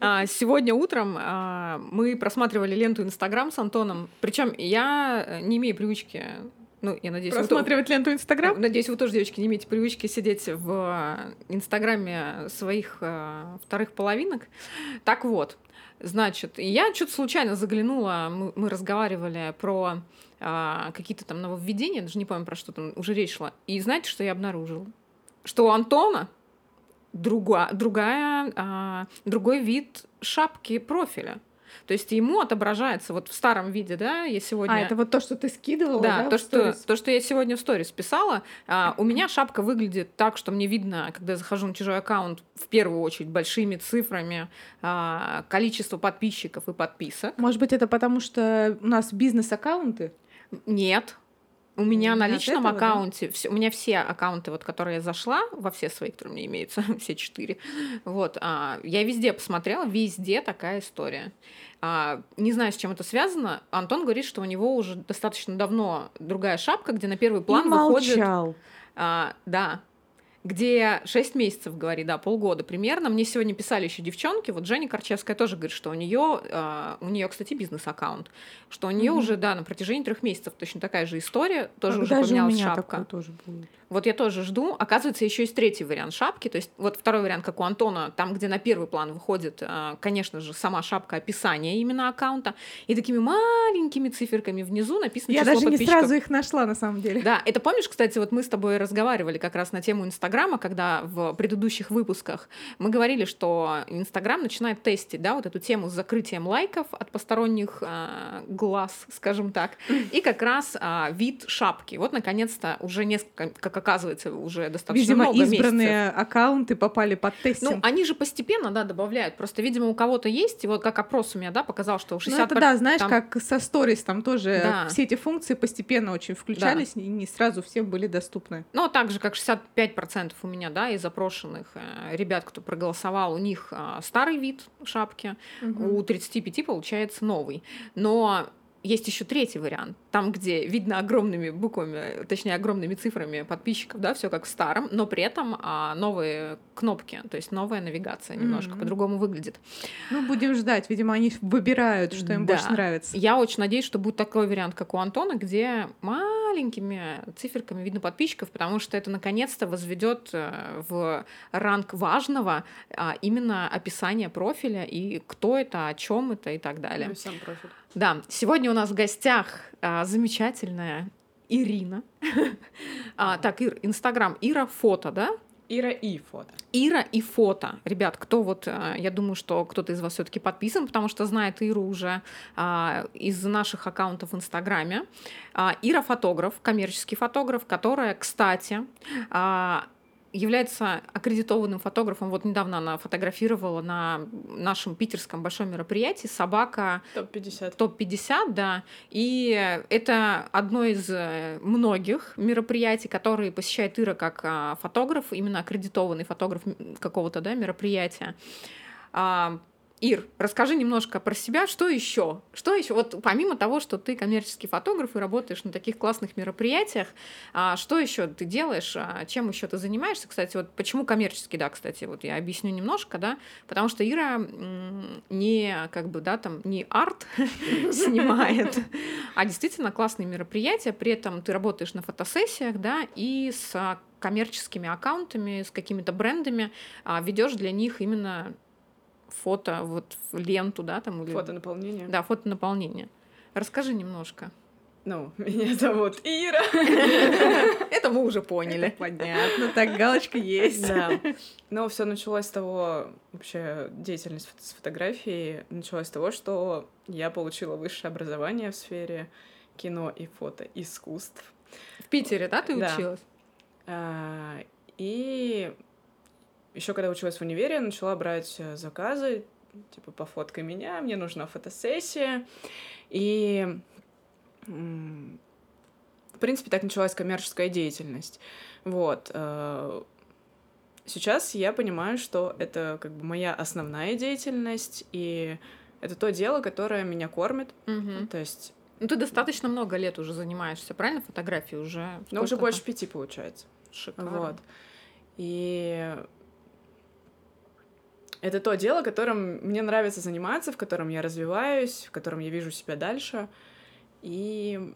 А, сегодня утром а, мы просматривали ленту Инстаграм с Антоном. Причем я не имею привычки ну, я надеюсь, Просматривать вы... ленту Инстаграм? Надеюсь, вы тоже, девочки, не имеете привычки сидеть в Инстаграме своих э, вторых половинок. Так вот, значит, я что-то случайно заглянула, мы, мы разговаривали про э, какие-то там нововведения, даже не помню, про что там уже речь шла. И знаете, что я обнаружила? Что у Антона друга, другая, а, другой вид шапки профиля. То есть ему отображается вот в старом виде, да, я сегодня... А, это вот то, что ты скидывала, да? да то, что, то, что я сегодня в сторис писала. А, у меня шапка выглядит так, что мне видно, когда я захожу на чужой аккаунт, в первую очередь большими цифрами, а, количество подписчиков и подписок. Может быть, это потому, что у нас бизнес-аккаунты? Нет, у меня на личном этого, аккаунте, да? все, у меня все аккаунты, вот, которые я зашла, во все свои, которые у меня имеются, все четыре, вот, а, я везде посмотрела, везде такая история. А, не знаю, с чем это связано. Антон говорит, что у него уже достаточно давно другая шапка, где на первый план И выходит... Молчал. А, да, где 6 месяцев, говорит, да, полгода примерно. Мне сегодня писали еще девчонки, вот Женя Корчевская тоже говорит, что у нее, э, у нее, кстати, бизнес-аккаунт, что у нее mm-hmm. уже, да, на протяжении трех месяцев точно такая же история, тоже Когда уже поменялась шапка. тоже будет? Вот я тоже жду. Оказывается, еще есть третий вариант шапки. То есть вот второй вариант, как у Антона, там, где на первый план выходит, э, конечно же, сама шапка описания именно аккаунта, и такими маленькими циферками внизу написано Я даже не сразу их нашла, на самом деле. Да, это помнишь, кстати, вот мы с тобой разговаривали как раз на тему Инстаграма, когда в предыдущих выпусках мы говорили, что Инстаграм начинает тестить, да, вот эту тему с закрытием лайков от посторонних э, глаз, скажем так, и как раз э, вид шапки. Вот, наконец-то, уже несколько, как оказывается, уже достаточно видимо, много избранные месяцев. аккаунты попали под тестинг. Ну, они же постепенно, да, добавляют. Просто, видимо, у кого-то есть, и вот как опрос у меня, да, показал, что 60... Ну, это, да, знаешь, там... как со сторис, там тоже да. все эти функции постепенно очень включались, да. и не сразу всем были доступны. Ну, а так же, как 65% у меня, да, из запрошенных э, ребят, кто проголосовал, у них э, старый вид шапки, угу. у 35 получается новый. Но есть еще третий вариант, там, где видно огромными буквами, точнее, огромными цифрами подписчиков, да, все как в старом, но при этом а, новые кнопки, то есть новая навигация немножко mm-hmm. по-другому выглядит. Ну, будем ждать, видимо, они выбирают, что им да. больше нравится. Я очень надеюсь, что будет такой вариант, как у Антона, где маленькими циферками видно подписчиков, потому что это наконец-то возведет э, в ранг важного а, именно описание профиля и кто это, о чем это и так далее. Ну, сам профиль. Да, сегодня у нас в гостях а, замечательная Ирина. а, так, Ир, Инстаграм, Ира фото, да? Ира и фото. Ира и фото. Ребят, кто вот, а, я думаю, что кто-то из вас все-таки подписан, потому что знает Иру уже а, из наших аккаунтов в Инстаграме. А, Ира фотограф, коммерческий фотограф, которая, кстати, а, является аккредитованным фотографом. Вот недавно она фотографировала на нашем питерском большом мероприятии собака топ-50. Топ-50, да. И это одно из э, многих мероприятий, которые посещает Ира как а, фотограф, именно аккредитованный фотограф какого-то да, мероприятия. Ир, расскажи немножко про себя, что еще? Что еще? Вот помимо того, что ты коммерческий фотограф и работаешь на таких классных мероприятиях, а, что еще ты делаешь? А, чем еще ты занимаешься? Кстати, вот почему коммерческий, да, кстати, вот я объясню немножко, да, потому что Ира не как бы, да, там, не арт снимает, а действительно классные мероприятия, при этом ты работаешь на фотосессиях, да, и с коммерческими аккаунтами, с какими-то брендами, а, ведешь для них именно фото, вот в ленту, да, там или... Фото наполнение. Да, фото наполнение. Расскажи немножко. Ну, меня зовут Ира. Это мы уже поняли. Понятно, так галочка есть. Да. Но все началось с того, вообще деятельность с фотографией началась с того, что я получила высшее образование в сфере кино и фото искусств. В Питере, да, ты училась? А, и еще когда училась в универе, начала брать э, заказы, типа, пофоткай меня, мне нужна фотосессия. И, в принципе, так началась коммерческая деятельность. Вот. Э, сейчас я понимаю, что это как бы моя основная деятельность, и это то дело, которое меня кормит. Угу. То есть ну, ты достаточно много лет уже занимаешься, правильно? Фотографией уже? Ну, уже больше пяти, получается. Шикарно. Вот. И это то дело, которым мне нравится заниматься, в котором я развиваюсь, в котором я вижу себя дальше. И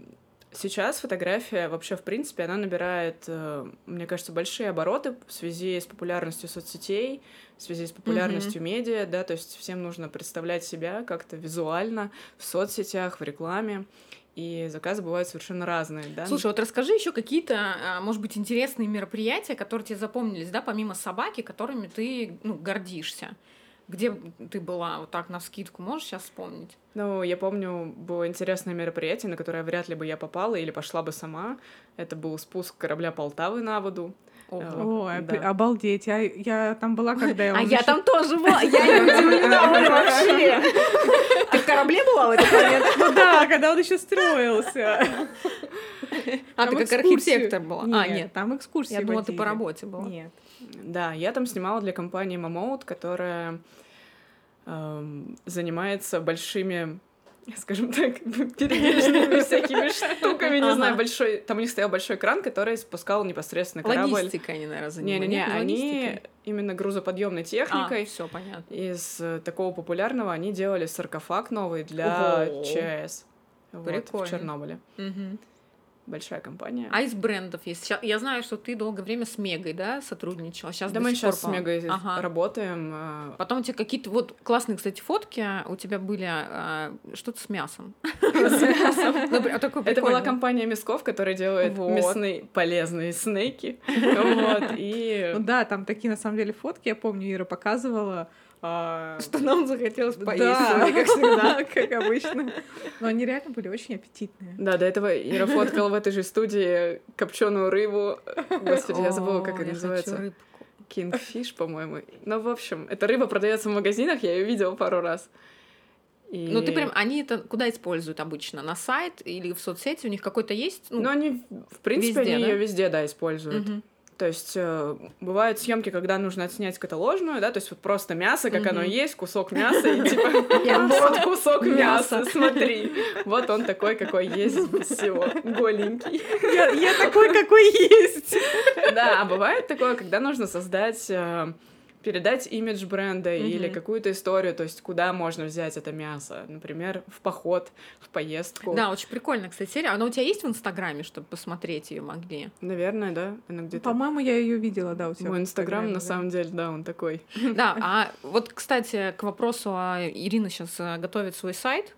сейчас фотография вообще, в принципе, она набирает, э, мне кажется, большие обороты в связи с популярностью соцсетей, в связи с популярностью mm-hmm. медиа, да, то есть всем нужно представлять себя как-то визуально в соцсетях, в рекламе и заказы бывают совершенно разные, да. Слушай, вот расскажи еще какие-то, а, может быть, интересные мероприятия, которые тебе запомнились, да, помимо собаки, которыми ты ну, гордишься. Где ты была вот так на скидку, можешь сейчас вспомнить? Ну, я помню, было интересное мероприятие, на которое вряд ли бы я попала или пошла бы сама. Это был спуск корабля Полтавы на воду. О, да. обалдеть. Я, я там была, когда я... А я там тоже была. Я не удивлена вообще. Ты в корабле была в этот момент? Ну да, когда он еще строился. А, ты как архитектор была? А, нет, там экскурсии Я думала, ты по работе была. Нет. Да, я там снимала для компании Mamout, которая эм, занимается большими скажем так, передвижными всякими штуками, не знаю, большой... Там у них стоял большой кран, который спускал непосредственно корабль. Логистикой они, наверное, занимались. Не-не-не, они именно грузоподъемной техникой. А, все понятно. Из э, такого популярного они делали саркофаг новый для ЧАЭС. Вот, в Чернобыле. Угу большая компания. А из брендов есть? Я знаю, что ты долгое время с Мегой, да, сотрудничала. Сейчас да, мы сейчас с Мегой ага. работаем. Э. Потом у тебя какие-то вот классные, кстати, фотки у тебя были а, что-то с мясом. Ну, Это была компания Мясков, которая делает мясные полезные снеки. Вот, и... Ну да, там такие, на самом деле, фотки, я помню, Ира показывала, а... Что нам захотелось поесть, да. как всегда, как обычно. Но они реально были очень аппетитные. Да, до этого Ира фоткала в этой же студии копченую рыбу. Господи, я забыла, как это называется. Kingfish, по-моему. Ну, в общем, эта рыба продается в магазинах, я ее видела пару раз. И... Ну, ты прям, они это куда используют обычно? На сайт или в соцсети? У них какой-то есть? Ну, ну они, в принципе, везде, они да? ее везде, да, используют. Угу. То есть э, бывают съемки, когда нужно отснять каталожную, да, то есть вот просто мясо, как mm-hmm. оно есть, кусок мяса, и типа вот кусок мяса, смотри. Вот он такой, какой есть, всего, голенький. Я такой, какой есть. Да, а бывает такое, когда нужно создать э, передать имидж бренда mm-hmm. или какую-то историю, то есть куда можно взять это мясо, например, в поход, в поездку. Да, очень прикольно, кстати, серия. Она у тебя есть в Инстаграме, чтобы посмотреть ее могли? Наверное, да, она где-то. По-моему, я ее видела, да, у тебя. Мой Инстаграм, на да. самом деле, да, он такой. Да, а вот, кстати, к вопросу, а Ирина сейчас э, готовит свой сайт,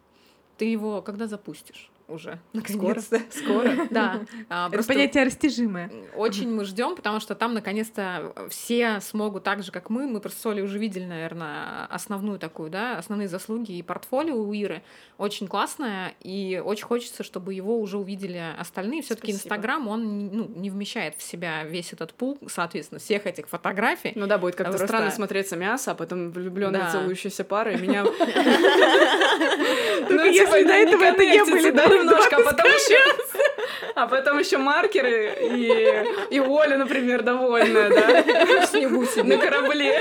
ты его когда запустишь? Уже. Наконец-то. Скоро. Да. А, Это понятие растяжимое. Очень мы ждем, потому что там наконец-то все смогут так же, как мы. Мы просто с Олей уже видели, наверное, основную такую, да, основные заслуги и портфолио у Иры. Очень классное, и очень хочется, чтобы его уже увидели остальные. все таки Инстаграм, он ну, не вмещает в себя весь этот пул, соответственно, всех этих фотографий. Ну да, будет как-то Просто... странно смотреться мясо, а потом влюбленные да. целующиеся пары, меня... Ну, если до этого это не были, да, немножко, а потом еще... А потом еще маркеры и, и Оля, например, довольная, да? В снегу сидит. На корабле.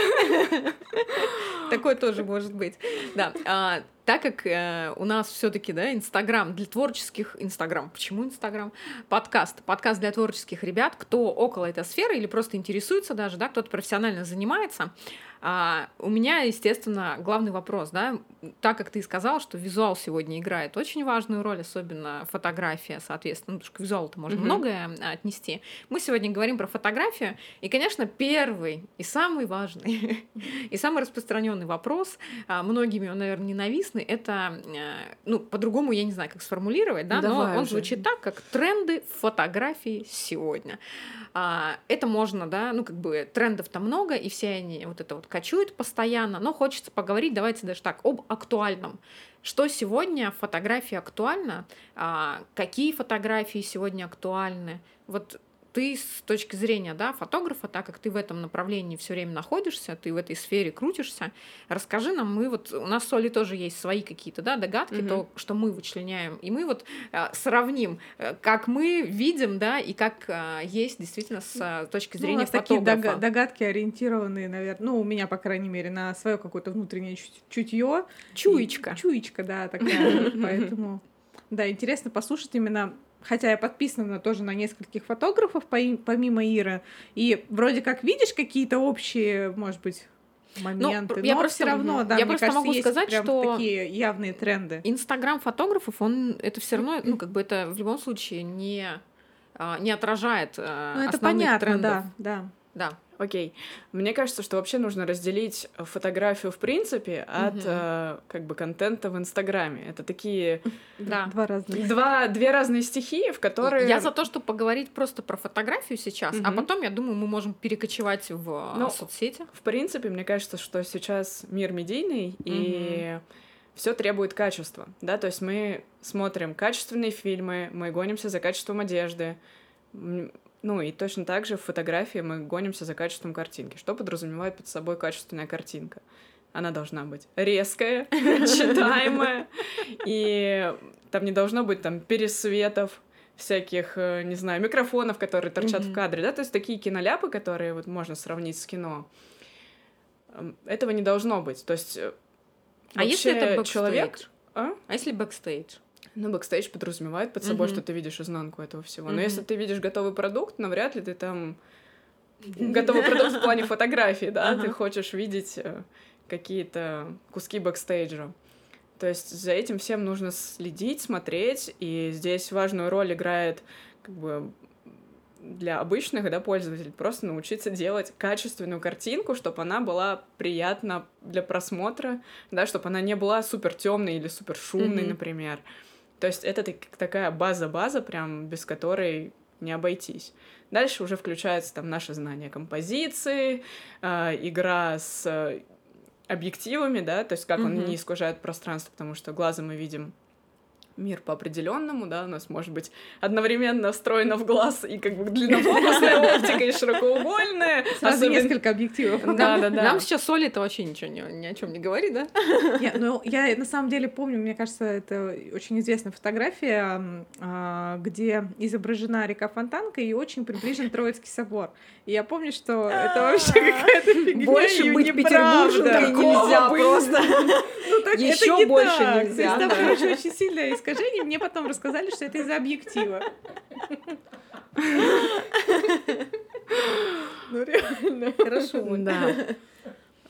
Такое тоже может быть. Да. А, так как э, у нас все-таки, да, Инстаграм для творческих Инстаграм. Почему Инстаграм? Подкаст. Подкаст для творческих ребят, кто около этой сферы или просто интересуется даже, да, кто-то профессионально занимается. А, у меня, естественно, главный вопрос, да, так как ты сказал, что визуал сегодня играет очень важную роль, особенно фотография, соответственно, ну, потому что к визуалу-то можно mm-hmm. многое отнести. Мы сегодня говорим про фотографию, и, конечно, первый и самый важный и самый распространенный вопрос, а, многими он, наверное, ненавистный, это, э, ну, по-другому я не знаю, как сформулировать, да, Давай но он уже. звучит так, как тренды фотографии сегодня. А, это можно, да, ну, как бы трендов-то много, и все они вот это вот кочует постоянно, но хочется поговорить, давайте даже так, об актуальном. Что сегодня в фотографии актуально? А, какие фотографии сегодня актуальны? Вот ты с точки зрения да, фотографа, так как ты в этом направлении все время находишься, ты в этой сфере крутишься, расскажи нам, мы вот, у нас с Олей тоже есть свои какие-то да, догадки, mm-hmm. то, что мы вычленяем, и мы вот а, сравним, э, как мы видим, да, и как а, есть действительно с а, точки зрения ну, у нас фотографа. такие догадки ориентированные, наверное, ну, у меня, по крайней мере, на свое какое-то внутреннее чутье. Чуечка. Чуечка, да, такая, поэтому... Да, интересно послушать именно хотя я подписана тоже на нескольких фотографов помимо Иры, и вроде как видишь какие-то общие, может быть, моменты. Но, я просто все равно, да, я просто кажется, могу сказать, что такие явные тренды. Инстаграм фотографов, он это все равно, ну как бы это в любом случае не а, не отражает ну, это понятно, трендов. да, да. Да. Окей. Мне кажется, что вообще нужно разделить фотографию в принципе от угу. э, как бы контента в Инстаграме. Это такие да. два разных. Два, две разные стихии, в которые... Я за то, чтобы поговорить просто про фотографию сейчас, угу. а потом, я думаю, мы можем перекочевать в ну, соцсети. В принципе, мне кажется, что сейчас мир медийный, угу. и все требует качества, да, то есть мы смотрим качественные фильмы, мы гонимся за качеством одежды, ну и точно так же в фотографии мы гонимся за качеством картинки. Что подразумевает под собой качественная картинка? Она должна быть резкая, читаемая, и там не должно быть там пересветов, всяких, э, не знаю, микрофонов, которые торчат mm-hmm. в кадре, да, то есть такие киноляпы, которые вот можно сравнить с кино. Эм, этого не должно быть. То есть э, а если это человек, а? а если бэкстейдж? Ну, бэкстейдж подразумевает под собой, mm-hmm. что ты видишь изнанку этого всего. Но mm-hmm. если ты видишь готовый продукт, навряд ли ты там готовый продукт в плане фотографии, да, ты хочешь видеть э, какие-то куски бэкстейджа. То есть за этим всем нужно следить, смотреть, и здесь важную роль играет как бы для обычных да, пользователей просто научиться делать качественную картинку, чтобы она была приятна для просмотра, да, чтобы она не была супер темной или супер шумной, mm-hmm. например. То есть это такая база-база, прям без которой не обойтись. Дальше уже включается там наше знание композиции, э, игра с э, объективами, да, то есть как mm-hmm. он не искажает пространство, потому что глазом мы видим мир по определенному, да, у нас может быть одновременно встроена в глаз и как бы длиннофокусная оптика, и широкоугольная. Сразу Особенно... несколько объективов. Да, да, да. Нам сейчас Оля это вообще ничего ни, ни о чем не говорит, да? Нет, ну я на самом деле помню, мне кажется, это очень известная фотография, а, где изображена река Фонтанка и очень приближен Троицкий собор. И я помню, что это вообще какая-то фигня. Больше быть петербуржцем нельзя просто. Ну так Еще больше нельзя. Очень сильное искажение. Мне потом рассказали, что это из-за объектива. Ну реально. Хорошо. Да.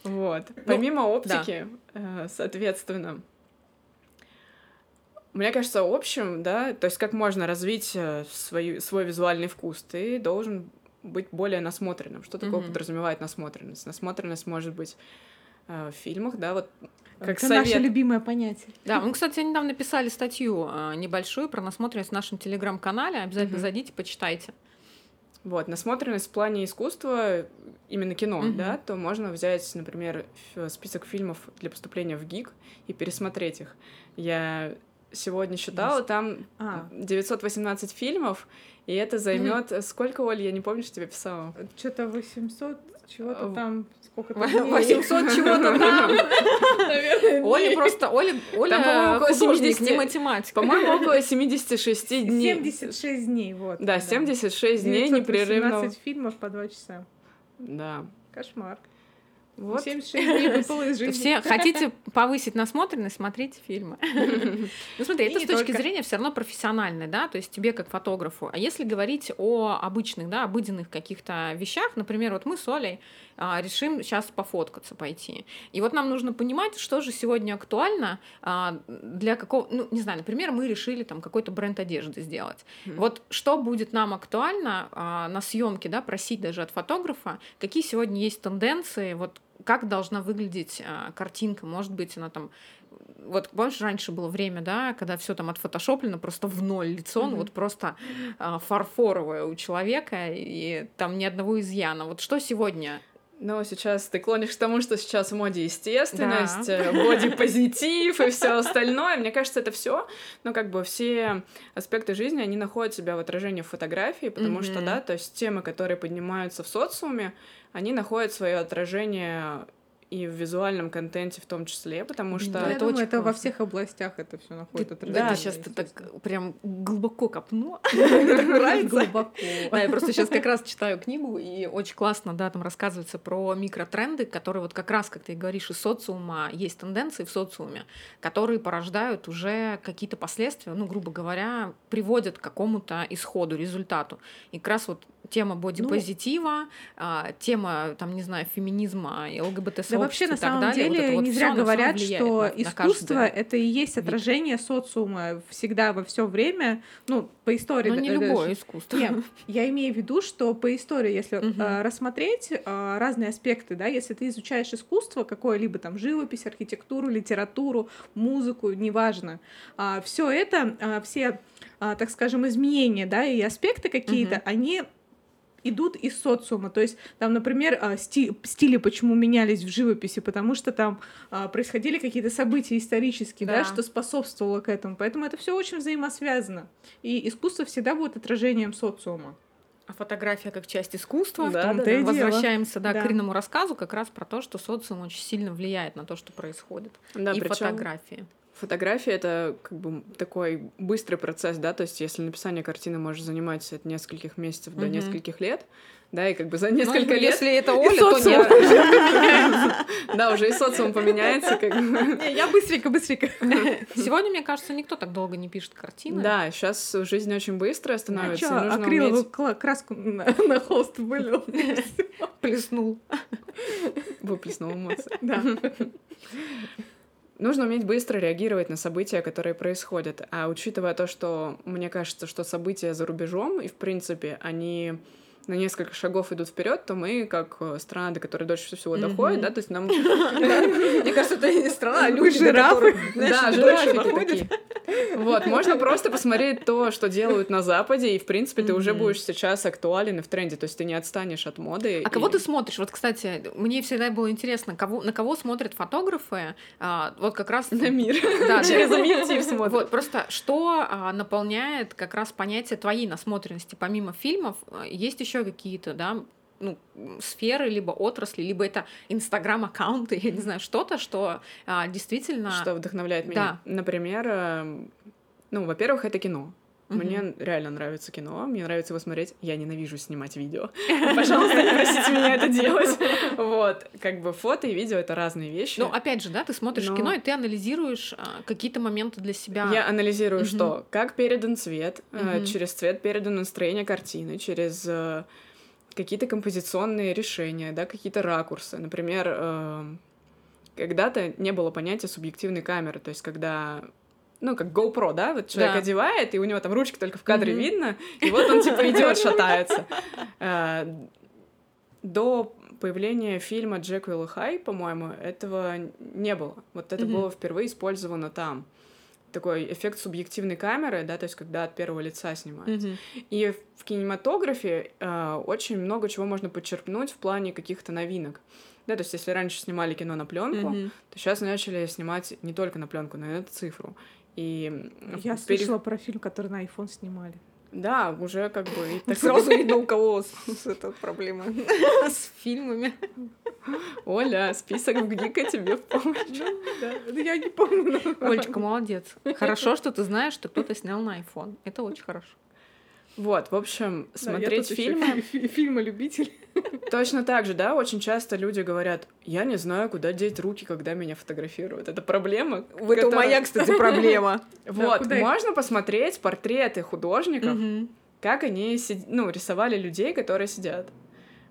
Вот. Ну, Помимо оптики, э, соответственно, мне кажется, общем, да, то есть как можно развить э, свой, свой визуальный вкус, ты должен быть более насмотренным. Что такое mm-hmm. подразумевает насмотренность? Насмотренность может быть в фильмах, да, вот как Это совет. наше любимое понятие. Да, мы, кстати, недавно писали статью э, небольшую про насмотренность в нашем телеграм-канале. Обязательно mm-hmm. зайдите, почитайте. Вот, насмотренность в плане искусства, именно кино, mm-hmm. да, то можно взять, например, список фильмов для поступления в ГИК и пересмотреть их. Я сегодня считала, Есть. там а. 918 фильмов, и это займет mm-hmm. сколько, Оль, я не помню, что тебе писала. Что-то 800 чего-то там, сколько там 800 чего-то там. Оля просто, Оля, Оля 70, не математика. По-моему, около 76 дней. 76 дней, вот. Да, 76 дней непрерывно. 17 фильмов по 2 часа. Да. Кошмар. Вот. 76 дней выпало из жизни. Все хотите повысить насмотренность, смотрите фильмы. Ну смотри, это с точки зрения все равно профессиональной, да, то есть тебе как фотографу. А если говорить о обычных, да, обыденных каких-то вещах, например, вот мы с Олей а, решим сейчас пофоткаться пойти. И вот нам нужно понимать, что же сегодня актуально а, для какого, ну, не знаю, например, мы решили там какой-то бренд одежды сделать. Mm-hmm. Вот что будет нам актуально а, на съемке, да, просить даже от фотографа, какие сегодня есть тенденции, вот как должна выглядеть а, картинка, может быть, она там вот помнишь, раньше было время, да, когда все там отфотошоплено просто в ноль лицо, mm-hmm. ну вот просто а, фарфоровое у человека, и там ни одного изъяна. Вот что сегодня но сейчас ты клонишь к тому, что сейчас в моде естественность, да. Э, боди-позитив и все остальное. Мне кажется, это все, ну, как бы все аспекты жизни, они находят себя в отражении в фотографии, потому mm-hmm. что, да, то есть темы, которые поднимаются в социуме, они находят свое отражение и в визуальном контенте в том числе, потому что... Да, это, думаю, это во всех областях это все находит отражение. Да, сейчас ты так прям глубоко копну. Глубоко. Да, я просто сейчас как раз читаю книгу, и очень классно, да, там рассказывается про микротренды, которые вот как раз, как ты говоришь, из социума есть тенденции в социуме, которые порождают уже какие-то последствия, ну, грубо говоря, приводят к какому-то исходу, результату. И как раз вот тема бодипозитива, а, тема, там, не знаю, феминизма, ЛГБТ сообщества Да вообще, на и самом далее. Вот деле, вот не всё, зря говорят, что на- искусство это и есть вид. отражение социума всегда во все время, ну, по истории. Но не да- любое даже. искусство. Нет, я имею в виду, что по истории, если э, рассмотреть э, разные аспекты, да, если ты изучаешь искусство, какое-либо там живопись, архитектуру, литературу, музыку, неважно, все это, а, все, а, так скажем, изменения, да, и аспекты какие-то, Мгм. они идут из социума. То есть, там, например, а, сти- стили почему менялись в живописи, потому что там а, происходили какие-то события исторические, да. Да. что способствовало к этому. Поэтому это все очень взаимосвязано. И искусство всегда будет отражением социума. А фотография как часть искусства. Да, том-то да, и да. дело. Возвращаемся да, Да. к Ириному рассказу как раз про то, что социум очень сильно влияет на то, что происходит. Да, и причём фотографии. Фотография это как бы такой быстрый процесс, да, то есть если написание картины может занимать от нескольких месяцев до нескольких лет, да, и как бы за несколько Ну, лет... Если это Оля, то социум. не... Да, уже и социум поменяется, как бы. Я быстренько, быстренько. Сегодня, мне кажется, никто так долго не пишет картины. Да, сейчас жизнь очень быстрая становится, и Чё, нужно акриловую краску на, на холст вылил. Плеснул. выплеснул эмоции. Да. Нужно уметь быстро реагировать на события, которые происходят. А учитывая то, что мне кажется, что события за рубежом, и в принципе они на несколько шагов идут вперед, то мы, как э, страна, до которой дольше всего доходит, да, то есть нам... Мне кажется, это не страна, а люди, жирафы? Да, жирафики такие. Вот, можно просто посмотреть то, что делают на Западе, и, в принципе, ты уже будешь сейчас актуален и в тренде, то есть ты не отстанешь от моды. А кого ты смотришь? Вот, кстати, мне всегда было интересно, кого, на кого смотрят фотографы, а, вот как раз... На мир. Да, Через объектив смотрят. Вот, просто что а, наполняет как раз понятие твоей насмотренности? Помимо фильмов, а, есть еще какие-то, да, ну, сферы, либо отрасли, либо это инстаграм-аккаунты, я не знаю, что-то, что а, действительно... Что вдохновляет меня? Да. Например, эм, ну, во-первых, это кино. Мгм. Мне реально нравится кино, мне нравится его смотреть. Я ненавижу снимать видео. Пожалуйста, не просите меня это делать. Вот, как бы фото и видео — это разные вещи. Ну, опять же, да, ты смотришь Но- кино, и ты анализируешь а, какие-то моменты для себя. Я анализирую, Мгм. что, как передан цвет, Мгм. через цвет передано настроение картины, через э, какие-то композиционные решения, да, какие-то ракурсы. Например, эм, когда-то не было понятия субъективной камеры, то есть когда ну, как GoPro, да, вот человек Да. одевает, и у него там ручки только в кадре Мгм. видно, и вот он типа идет, шатается. Э, До появления фильма Джеквилл и Хай, по-моему, этого не было. Вот это было впервые использовано там. Такой эффект субъективной камеры, да, то есть когда от первого лица снимается. Мгм. И в кинематографе э, очень много чего можно подчеркнуть в плане каких-то новинок. Да, то есть если раньше снимали кино на пленку, Мгм. то сейчас начали снимать не только на пленку, но и на цифру. И Я пере- слышала про фильм, который на iPhone снимали. Да, уже как бы и так Сразу видно, у кого с, с этой проблемой. С фильмами. Оля, список в ГИКа тебе в помощь. Да, ну, я не помню. Олечка, молодец. Хорошо, что ты знаешь, что кто-то снял на iPhone. Это очень хорошо. Вот, в общем, Да, смотреть ещё фильмы фи- фи- Фильмы любитель. точно так же, да, очень часто люди говорят, я не знаю, куда деть руки, когда меня фотографируют. Это проблема. которая- кстати, проблема. Вот, их- можно посмотреть портреты художников, как они сид- ну, рисовали людей, которые сидят.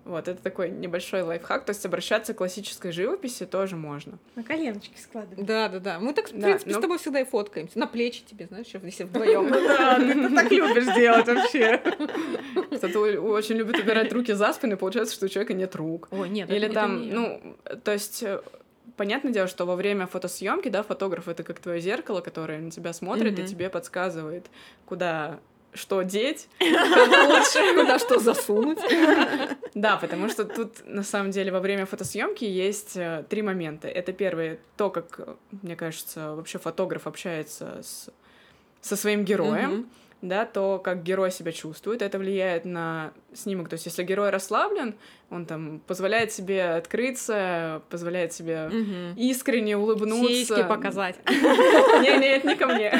Вот, это такой небольшой лайфхак. То есть обращаться к классической живописи тоже можно. На коленочки складывать. Да, да, да. Мы так, в Да, принципе, с ну- тобой всегда и фоткаемся. На плечи тебе, знаешь, если вдвоем. Да, ты так любишь делать вообще. Кто-то о- очень любит убирать руки за спину, и получается, что у человека нет рук. Ой, нет, Или там, ну, то есть... э, Понятное дело, что во время фотосъемки, да, фотограф это как твое зеркало, которое на тебя смотрит и Мгм. тебе подсказывает, куда что деть, как лучше. Куда что засунуть. Да, потому что тут на самом деле во время фотосъемки есть э, три момента. Это первый, то, как, мне кажется, вообще фотограф общается с, со своим героем, да, то, как герой себя чувствует, это влияет на снимок. То есть, если герой расслаблен, он там позволяет себе открыться, позволяет себе искренне улыбнуться. Сиськи показать. Не, нет, не ко мне.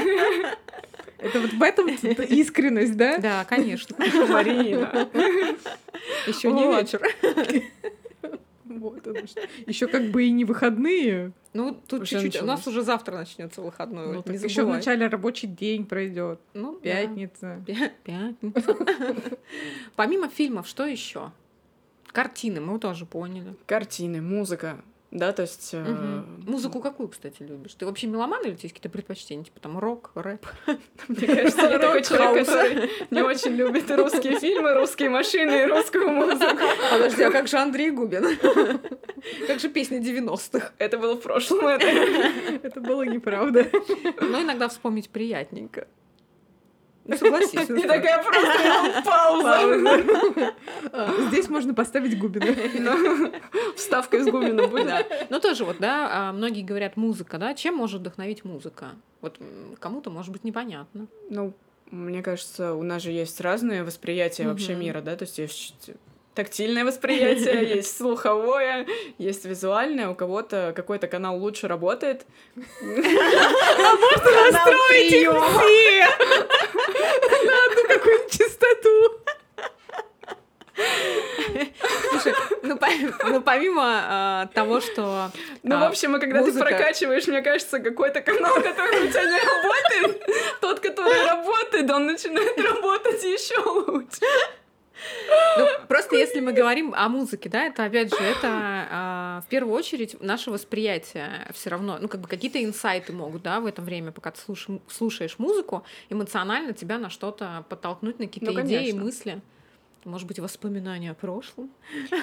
Это вот в этом искренность, да? Да, конечно. Марина. Еще не вечер. Вот. Еще как бы и не выходные. Ну, тут чуть-чуть. У нас уже завтра начнется выходной. Ну, не еще в начале рабочий день пройдет. Ну. Пятница. Пя- Пятница. Помимо фильмов, что еще? Картины, мы тоже поняли. Картины, музыка, да, то есть... э, Мгм. Музыку какую, кстати, любишь? Ты вообще меломан или у тебя есть какие-то предпочтения? Типа там рок, рэп? Мне кажется, я такой человек, который не очень любит русские фильмы, русские машины и русскую музыку. Подожди, а как же Андрей Губин? Как же песни 90-х? Это было в прошлом. Это было неправда. Но иногда вспомнить приятненько. Ну, согласись. И сестра. такая просто пауза. Здесь можно поставить Губина. Вставка из Гумина будет. Да. Ну, тоже вот, да, а, многие говорят музыка, да, чем может вдохновить музыка? Вот кому-то, может быть, непонятно. Ну, мне кажется, у нас же есть разные восприятия вообще мира, да, то есть есть тактильное восприятие, есть слуховое, есть визуальное, у кого-то какой-то канал лучше работает. Настроить их все! На одну какую-нибудь частоту. Слушай, ну, по- ну, помимо а, того, что... Ну, в а, общем, и когда музыка- ты прокачиваешь, мне кажется, какой-то канал, который у тебя не работает, тот, который работает, он начинает работать еще лучше. Ну, просто если мы говорим о музыке, да, это опять же, это а, в первую очередь наше восприятие все равно, ну, как бы какие-то инсайты могут, да, в это время, пока ты слушаешь, музыку, эмоционально тебя на что-то подтолкнуть, на какие-то Ну, идеи, мысли. Может быть, воспоминания о прошлом.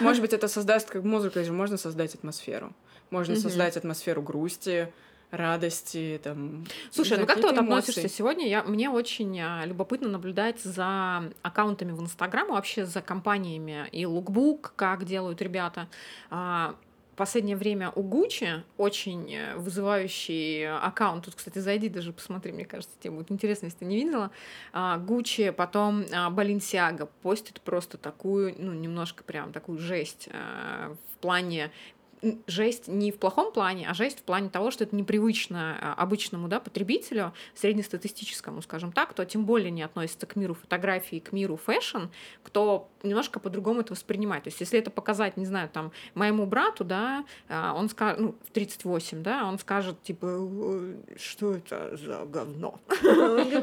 Может быть, это создаст, как музыкой же можно создать атмосферу. Можно Мгм. создать атмосферу грусти, радости, там... Слушай, ну как ты вот относишься сегодня? Я, мне очень а, любопытно наблюдать за аккаунтами в Инстаграм, вообще за компаниями и лукбук, как делают ребята. А, последнее время у Гуччи очень э, вызывающий аккаунт. Тут, кстати, зайди даже посмотри, мне кажется, тебе будет интересно, если ты не видела. А, Гуччи, потом Баленсиага постит просто такую, ну, немножко прям такую жесть в плане жесть не в плохом плане, а жесть в плане того, что это непривычно а, обычному да, потребителю, среднестатистическому, скажем так, кто тем более не относится к миру фотографии, к миру fashion, кто немножко по-другому это воспринимает. То есть если это показать, не знаю, там, моему брату, да, а, он скажет, ну, в 38, да, он скажет, типа, «Ой, что это за говно?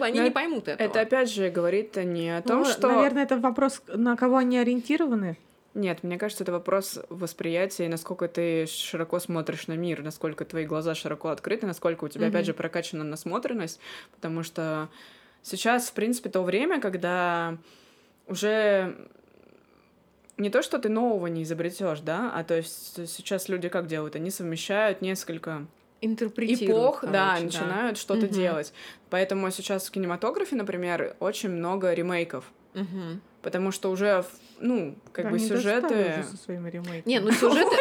Они не поймут этого. Это опять же говорит не о том, Ну, что... Наверное, это вопрос, на кого они ориентированы. Нет, мне кажется, это вопрос восприятия, насколько ты широко смотришь на мир, насколько твои глаза широко открыты, насколько у тебя, Мгм. опять же, прокачана насмотренность, потому что сейчас, в принципе, то время, когда уже не то, что ты нового не изобретешь, да, а то есть сейчас люди как делают? Они совмещают несколько Интерпретируют, эпох, да, короче, начинают что-то Мгм. делать. Поэтому сейчас в кинематографе, например, очень много ремейков. Мгм. Потому что уже, ну, как Да, бы сюжеты... со своими ремейками. Не, ну сюжеты...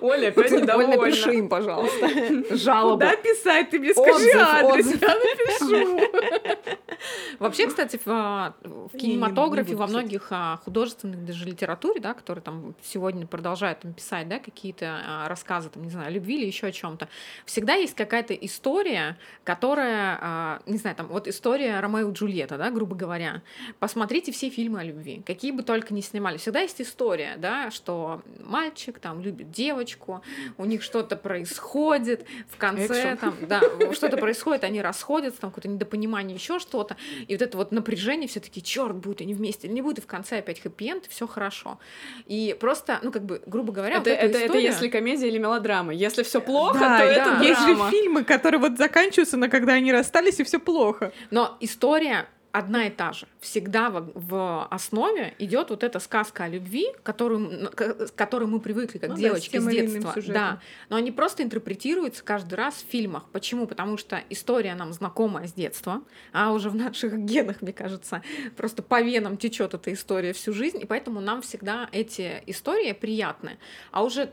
Оля опять Оля, недовольна. напиши им, пожалуйста, жалобу. Куда писать? Ты мне скажи адрес, я напишу. Вообще, кстати, в, а, в Не, не- не кинематографе, во многих а, художественных даже литературе, да, которые там сегодня продолжают там, писать, да, какие-то а, рассказы, там, не знаю, о любви или еще о чем-то, всегда есть какая-то история, которая, не знаю, там, вот история Ромео и Джульетта, да, грубо говоря. Посмотрите все фильмы о любви, какие бы только ни снимали. Всегда есть история, да, что мальчик там любит девочку, у них что-то происходит, в конце Экшен. там, да, что-то происходит, они расходятся, там какое-то недопонимание, еще что-то. И вот это вот напряжение, все таки черт, будут они вместе или не будут, и в конце опять хэппи-энд, все хорошо. И просто, ну, как бы, грубо говоря, Это, вот это, это историю- если комедия или мелодрама. Если все плохо, Да, то да. это Есть драма. же фильмы, которые вот заканчиваются на когда они расстались, и все плохо. Но история одна и та же. Всегда в, в основе идет вот эта сказка о любви, которую, к которой мы привыкли как Ну да, с девочки тем с иным детства. Да. Но они просто интерпретируются каждый раз в фильмах. Почему? Потому что история нам знакомая с детства, а уже в наших генах, мне кажется, просто по венам течет эта история всю жизнь, и поэтому нам всегда эти истории приятны. А уже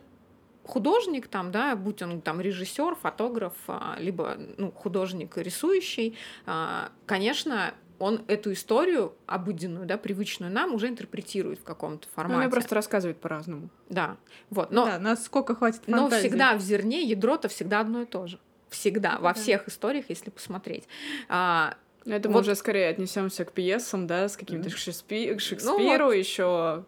художник там, да, будь он там режиссер, фотограф, а, либо ну, художник рисующий, а, конечно, он эту историю обыденную, да, привычную нам уже интерпретирует в каком-то Ну, формате. Она просто рассказывает по-разному. Да, вот. Но, Да, насколько хватит но фантазии. всегда в зерне ядро-то всегда одно и то же. Всегда, во Да. всех историях, если посмотреть. А, Это мы Вот. уже скорее отнесемся к пьесам, да, с каким-то. Шекспи- к Ну Шекспиру, еще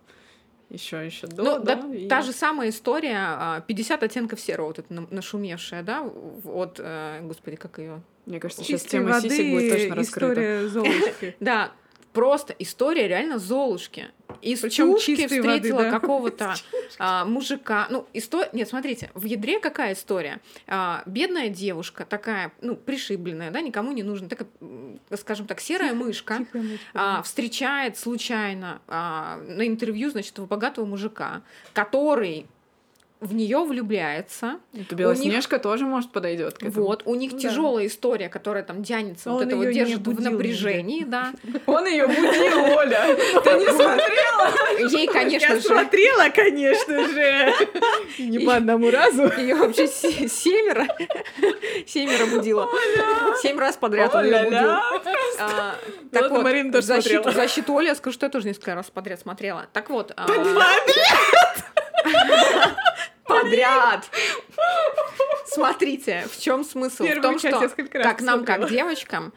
еще еще до, Ну, да, да, и- та же самая история, а, 50 оттенков серого, вот эта на- нашумевшая, да, от, э, господи, как ее? Мне кажется, сейчас тема воды сисек будет точно раскрыта. история Золушки. Да, просто история реально Золушки. Из Причём чушки воды, встретила да. какого-то а, мужика. Ну, история... Нет, смотрите, в ядре какая история? А, бедная девушка, такая, ну, пришибленная, да, никому не нужна, такая, скажем так, серая мышка. А, встречает случайно а, на интервью, значит, этого богатого мужика, который в нее влюбляется. Это Белоснежка тоже, может, подойдет к этому. Вот, у них Ну да. тяжелая история, которая там тянется, А вот он это вот держит в напряжении, да. Он ее будил, Оля. Ты не смотрела? Ей, конечно Я же, смотрела, конечно же. Не по одному разу. ее вообще се- семеро, семеро будила. Семь раз подряд он ее будил. А, Так вот Марина тоже смотрела. защиту Оли я скажу, что я тоже несколько раз подряд смотрела. Так вот. а, Подряд! Смотрите, в чем смысл? В том, что раз как нам, как девочкам,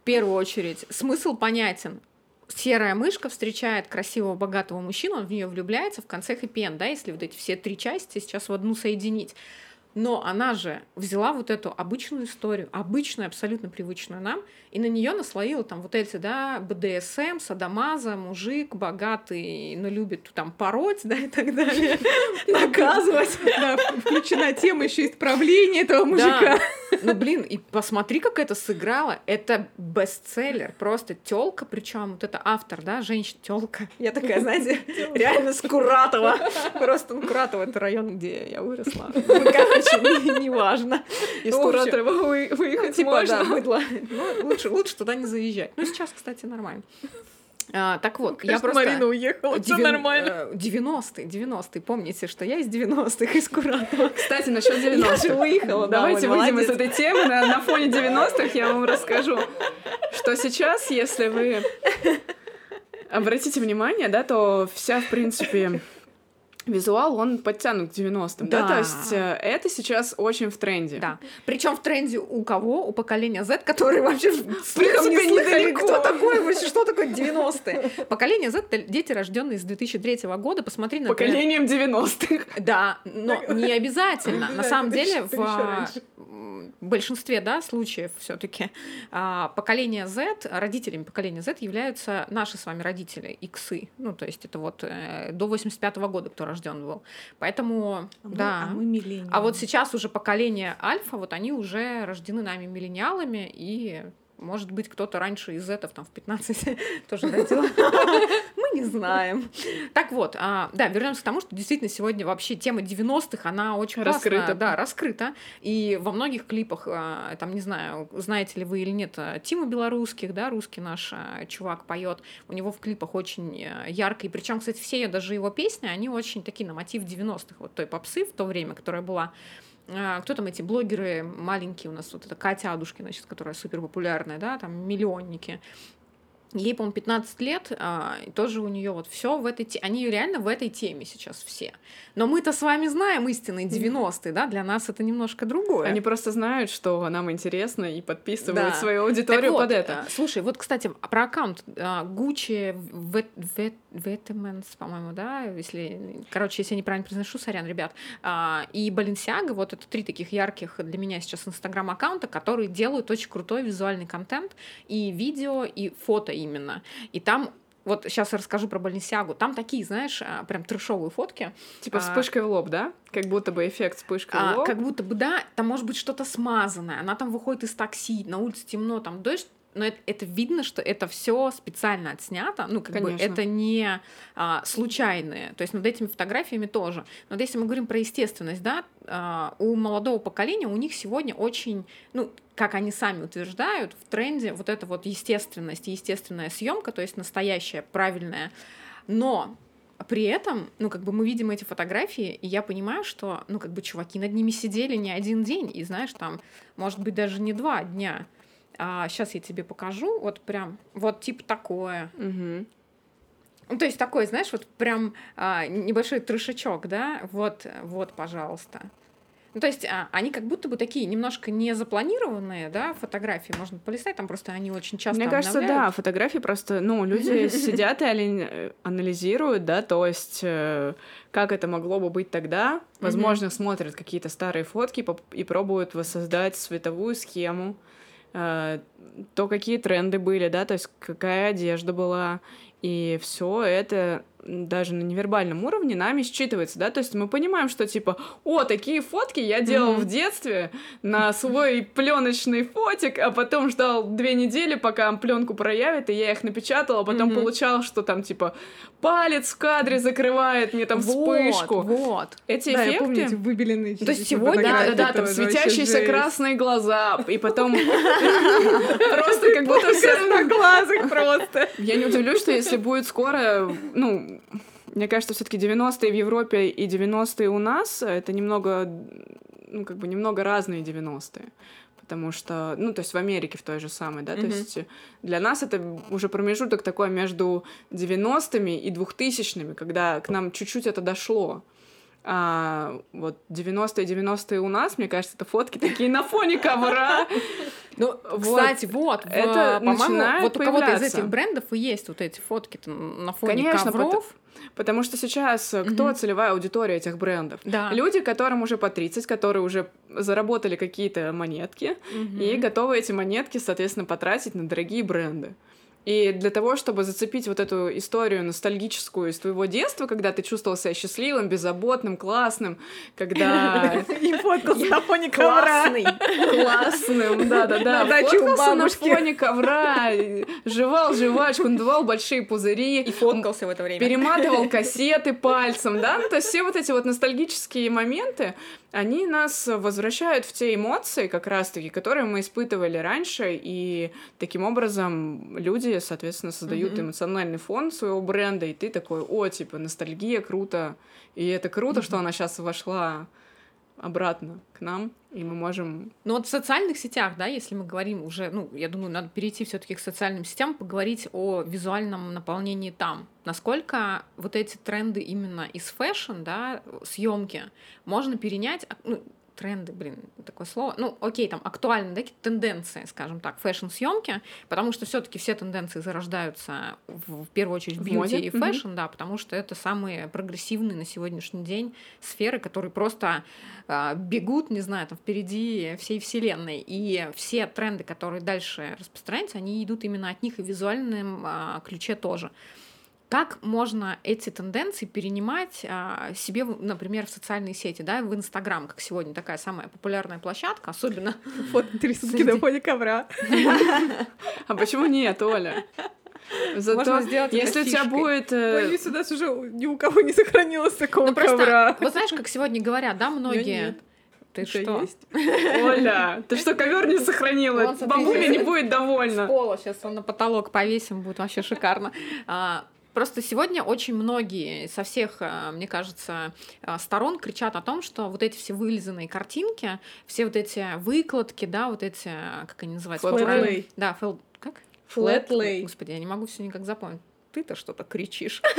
в первую очередь, смысл понятен. Серая мышка встречает красивого, богатого мужчину, он в нее влюбляется в конце хэппи да, если вот эти все три части сейчас в одну соединить. Но она же взяла вот эту обычную историю, обычную, абсолютно привычную нам, и на нее наслоила там вот эти, да, БДСМ, садомаза, мужик богатый, но любит там пороть, да, и так далее, наказывать. Да, включена тема еще исправления этого мужика. Ну, блин, и посмотри, как это сыграло. Это бестселлер. Просто телка, причем вот это автор, да, женщина, телка. Я такая, знаете, реально с Куратова. Просто ну, Куратово это район, где я выросла. короче, не- неважно. Из Куратова вы- выехать Типа, можно. быдло. Ну, лучше, лучше туда не заезжать. Ну, сейчас, кстати, нормально. А, так вот, я Конечно, просто... Марина уехала, все Девян- нормально. э, 90-е, 90-е. Помните, что я из 90-х, из Куратова. Кстати, насчет Я 90-х. же выехала, да, Давайте выйдем из молодец. этой темы. На, на фоне 90-х я вам расскажу, что сейчас, если вы обратите внимание, да, то вся, в принципе, визуал, он подтянут к 90-м, да, Да. то есть э, это сейчас очень в тренде. Да. Причем в тренде у кого? У поколения Z, которые вообще в принципе, не слыхали, кто такой вообще, что такое 90-е. Поколение Z — это дети, рожденные с 2003 года. Посмотри на Поколением 90-х. Да, но не обязательно. На самом деле, в а, м, большинстве да, случаев все-таки поколение Z, родителями поколения Z являются наши с вами родители, иксы. Ну, то есть это вот э, до 85 года, кто рожден был. Поэтому, А мы- да. А мы миллениумы. А вот сейчас уже поколение альфа, вот они уже рождены нами миллениалами, и может быть, кто-то раньше из зетов там в 15 тоже родил. Мы не знаем. Так вот, а, да, вернемся к тому, что действительно сегодня вообще тема 90-х, она очень Раскрыта. да, раскрыта. И во многих клипах, а, там, не знаю, знаете ли вы или нет, а, Тима Белорусских, да, русский наш чувак поет, у него в клипах очень э, ярко, и причем, кстати, все даже его песни, они очень такие на мотив 90-х, вот той попсы в то время, которая была. А, Кто там эти блогеры маленькие у нас? Вот это Катя Адушкина, сейчас, которая супер популярная, да, там миллионники. Ей, по-моему, 15 лет, а, и тоже у нее вот все в этой те... Они реально в этой теме сейчас все. Но мы-то с вами знаем истинные 90-е, да, для нас это немножко другое. Они просто знают, что нам интересно, и подписывают Да. свою Так аудиторию вот, под это. а, Слушай, вот, кстати, про аккаунт а, Gucci Vetements, по-моему, да, если, короче, если я неправильно произношу, сорян, ребят, А, и Balenciaga, вот это три таких ярких для меня сейчас инстаграм-аккаунта, которые делают очень крутой визуальный контент, и видео, и фото именно. И там вот сейчас я расскажу про Balenciaga. Там такие, знаешь, а, прям трешовые фотки. Типа а, вспышкой в лоб, да? Как будто бы эффект вспышкой в А, лоб. как будто бы, да, там может быть что-то смазанное. Она там выходит из такси, на улице темно, там дождь. Но это, это видно, что это все специально отснято. Ну, как бы Конечно. это не а, случайные. То есть над этими фотографиями тоже. Но вот если мы говорим про естественность, да, а, у молодого поколения у них сегодня очень, ну, как они сами утверждают, в тренде вот эта вот естественность, естественная съемка, то есть настоящая, правильная. Но при этом, ну, как бы мы видим эти фотографии, и я понимаю, что, ну, как бы чуваки над ними сидели не один день, и знаешь, там, может быть, даже не два дня. А сейчас я тебе покажу, вот прям, вот типа такое. Мгм. Ну, то есть такой, знаешь, вот прям а, небольшой трешачок, да, вот, вот, пожалуйста. Ну, то есть а, они как будто бы такие немножко не запланированные, да, фотографии. Можно полистать, там просто они очень часто Мне кажется, обновляют. да, фотографии просто, ну, люди сидят и али- анализируют, да, то есть э, как это могло бы быть тогда. Возможно, смотрят какие-то старые фотки и пробуют воссоздать световую схему, э, то, какие тренды были, да, то есть какая одежда была, и все это даже на невербальном уровне нами считывается, да, то есть мы понимаем, что типа, о, такие фотки я делал Мгм. в детстве на свой пленочный фотик, а потом ждал две недели, пока пленку проявит, и я их напечатала, а потом Мгм. получал, что там типа палец в кадре закрывает мне там вспышку. Вот, вот. Эти Да, я эффекты. помню эти выбеленные. То есть сегодня- Да, да, да, там светящиеся красные глаза, и потом просто как будто все Красноглазых просто. Я не удивлюсь, что если будет скоро, ну, мне кажется, все таки 90-е в Европе и 90-е у нас, это немного, ну, как бы немного разные 90-е. Потому что, ну, то есть в Америке в той же самой, да, то Мгм. есть для нас это уже промежуток такой между 90-ми и 2000-ми, когда к нам чуть-чуть это дошло. А вот 90-е, 90-е у нас, мне кажется, это фотки такие на фоне ковра. Ну, Вот. кстати, вот, в, Это по-моему, начинает вот у кого-то из этих брендов и есть вот эти фотки на фоне Конечно, ковров. Потому что сейчас э, кто целевая аудитория этих брендов? Да. Люди, которым уже по 30, которые уже заработали какие-то монетки Мгм. и готовы эти монетки, соответственно, потратить на дорогие бренды. И для того, чтобы зацепить вот эту историю ностальгическую из твоего детства, когда ты чувствовал себя счастливым, беззаботным, классным, когда И фоткался на фоне ковра. Классным, да-да-да, фоткался на фоне ковра, жевал жвачку, надувал большие пузыри, И фоткался в это время. перематывал кассеты пальцем, да, ну, то есть все вот эти вот ностальгические моменты, они нас возвращают в те эмоции, как раз-таки, которые мы испытывали раньше, и таким образом люди, соответственно, создают Мгм. эмоциональный фон своего бренда, и ты такой, о, типа, ностальгия, круто, и это круто, что она сейчас вошла обратно к нам, и мы можем... Ну вот в социальных сетях, да, если мы говорим уже, ну, я думаю, надо перейти все таки к социальным сетям, поговорить о визуальном наполнении там. Насколько вот эти тренды именно из fashion, да, съемки можно перенять, а, ну, тренды, блин, такое слово. Ну, окей, там актуальные, да, какие-то тенденции, скажем так, fashion-съемки, потому что все-таки все тенденции зарождаются в, в первую очередь в beauty моде, и fashion, да, потому что это самые прогрессивные на сегодняшний день сферы, которые просто а, бегут, не знаю, там впереди всей вселенной. И все тренды, которые дальше распространяются, они идут именно от них и в визуальном а, ключе тоже. Как можно эти тенденции перенимать а, себе, например, в социальные сети, да, в Инстаграм, как сегодня такая самая популярная площадка, особенно Фото рисунки на фоне ковра. А почему нет, Оля? Зато, Можно сделать если у тебя будет... э, Боюсь, у нас уже ни у кого не сохранилось такого Ну, просто, ковра. вот знаешь, как сегодня говорят, да, многие... Ты Это что? есть. Оля, ты что, ковер не сохранила? Бабуля не будет С довольна. пола сейчас он на потолок повесим, будет вообще шикарно. Просто сегодня очень многие со всех, а, мне кажется, а, сторон кричат о том, что вот эти все вылизанные картинки, все вот эти выкладки, да, вот эти, а, как они называются? Flat правильно? lay. Да, фэл... как? Flat lay. Господи, я не могу все никак запомнить. Ты-то что-то кричишь.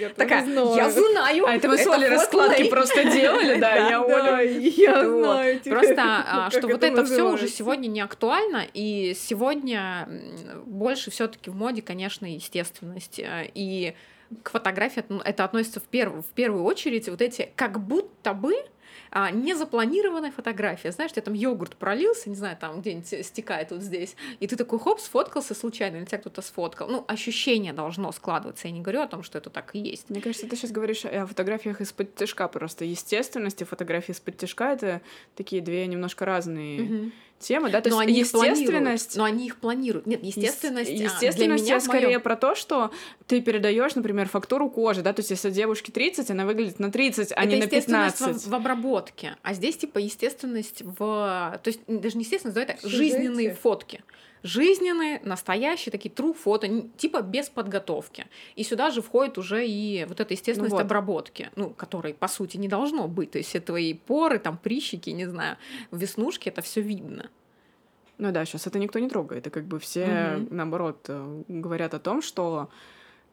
Я Такая, знаю. я знаю. А это мы с Олей раскладки lay». просто делали, да, я Оля. я знаю. Просто, а, что вот это все уже сегодня не актуально, и сегодня больше все-таки в моде, конечно, естественность. э, И к фотографии это- это относится в первую, в первую очередь вот эти как будто бы а, незапланированная фотография. Знаешь, у тебя там йогурт пролился, не знаю, там где-нибудь стекает вот здесь, и ты такой, хоп, сфоткался случайно, или тебя кто-то сфоткал. Ну, ощущение должно складываться. Я не говорю о том, что это так и есть. Мне кажется, ты сейчас говоришь о фотографиях из-под тяжка просто. Естественность и фотографии из-под тяжка — это такие две немножко разные Мгм. Темы, да? То Но есть они естественность... Но они их планируют. Нет, естественность. а, для Естественность меня я скорее моем про то, что ты передаешь, например, фактуру кожи, да, то есть если девушке 30, она выглядит на 30, а это не на естественность 15. в, в обработке, а здесь типа естественность в, то есть даже не естественность, давай так, Сюжете. жизненные фотки, жизненные, настоящие такие true фото, типа без подготовки. И сюда же входит уже и вот эта естественность вот. обработки, ну которой по сути не должно быть, то есть все твои поры, там прыщики, не знаю, веснушки, это все видно. Ну да, сейчас это никто не трогает. И как бы все, Мгм. наоборот, э, говорят о том, что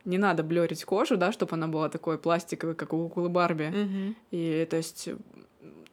не надо блерить кожу, да, чтобы она была такой пластиковой, как у куклы Барби. И то есть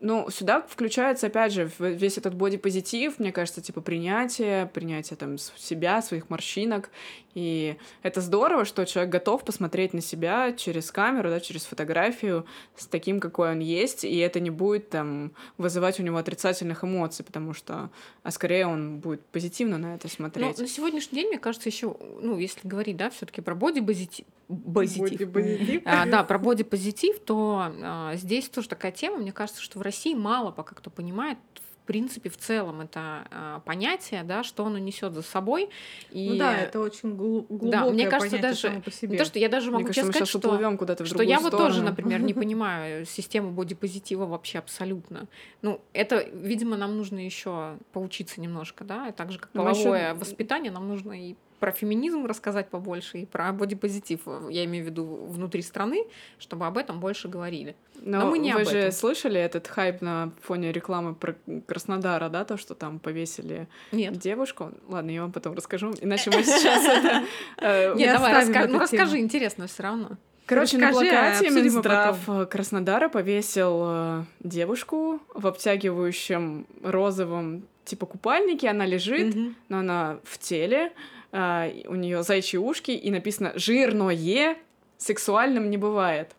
ну, сюда включается, опять же, весь этот бодипозитив, мне кажется, типа принятие, принятие там себя, своих морщинок. И это здорово, что человек готов посмотреть на себя через камеру, да, через фотографию с таким, какой он есть, и это не будет там вызывать у него отрицательных эмоций, потому что, а скорее он будет позитивно на это смотреть. Но на сегодняшний день, мне кажется, еще, ну, если говорить, да, все-таки про бодипозитив, позитив. Боди а, да, про бодипозитив, то а, здесь тоже такая тема. Мне кажется, что в России мало пока кто понимает в принципе, в целом это а, понятие, да, что оно несет за собой. И... Ну да, это очень глубокое да, мне кажется, даже само по себе. Не то, что я даже могу мне кажется, сказать, что, куда-то в что я вот тоже, например, не понимаю систему бодипозитива вообще абсолютно. Ну, это, видимо, нам нужно еще поучиться немножко, да, и так же, как ну, половое еще... воспитание, нам нужно и про феминизм рассказать побольше и про бодипозитив, я имею в виду внутри страны, чтобы об этом больше говорили. Но, Но мы не вы об же этом. слышали этот хайп на фоне рекламы про Краснодара, да, то, что там повесили Нет. девушку? Ладно, я вам потом расскажу, иначе мы сейчас это... Э, Нет, давай, ну расскажи, интересно все равно. Короче, на плакате Минздрав Краснодара повесил э, девушку в обтягивающем розовом типа купальнике, она лежит, но она в теле, а, у нее зайчьи ушки, и написано «жирное сексуальным не бывает».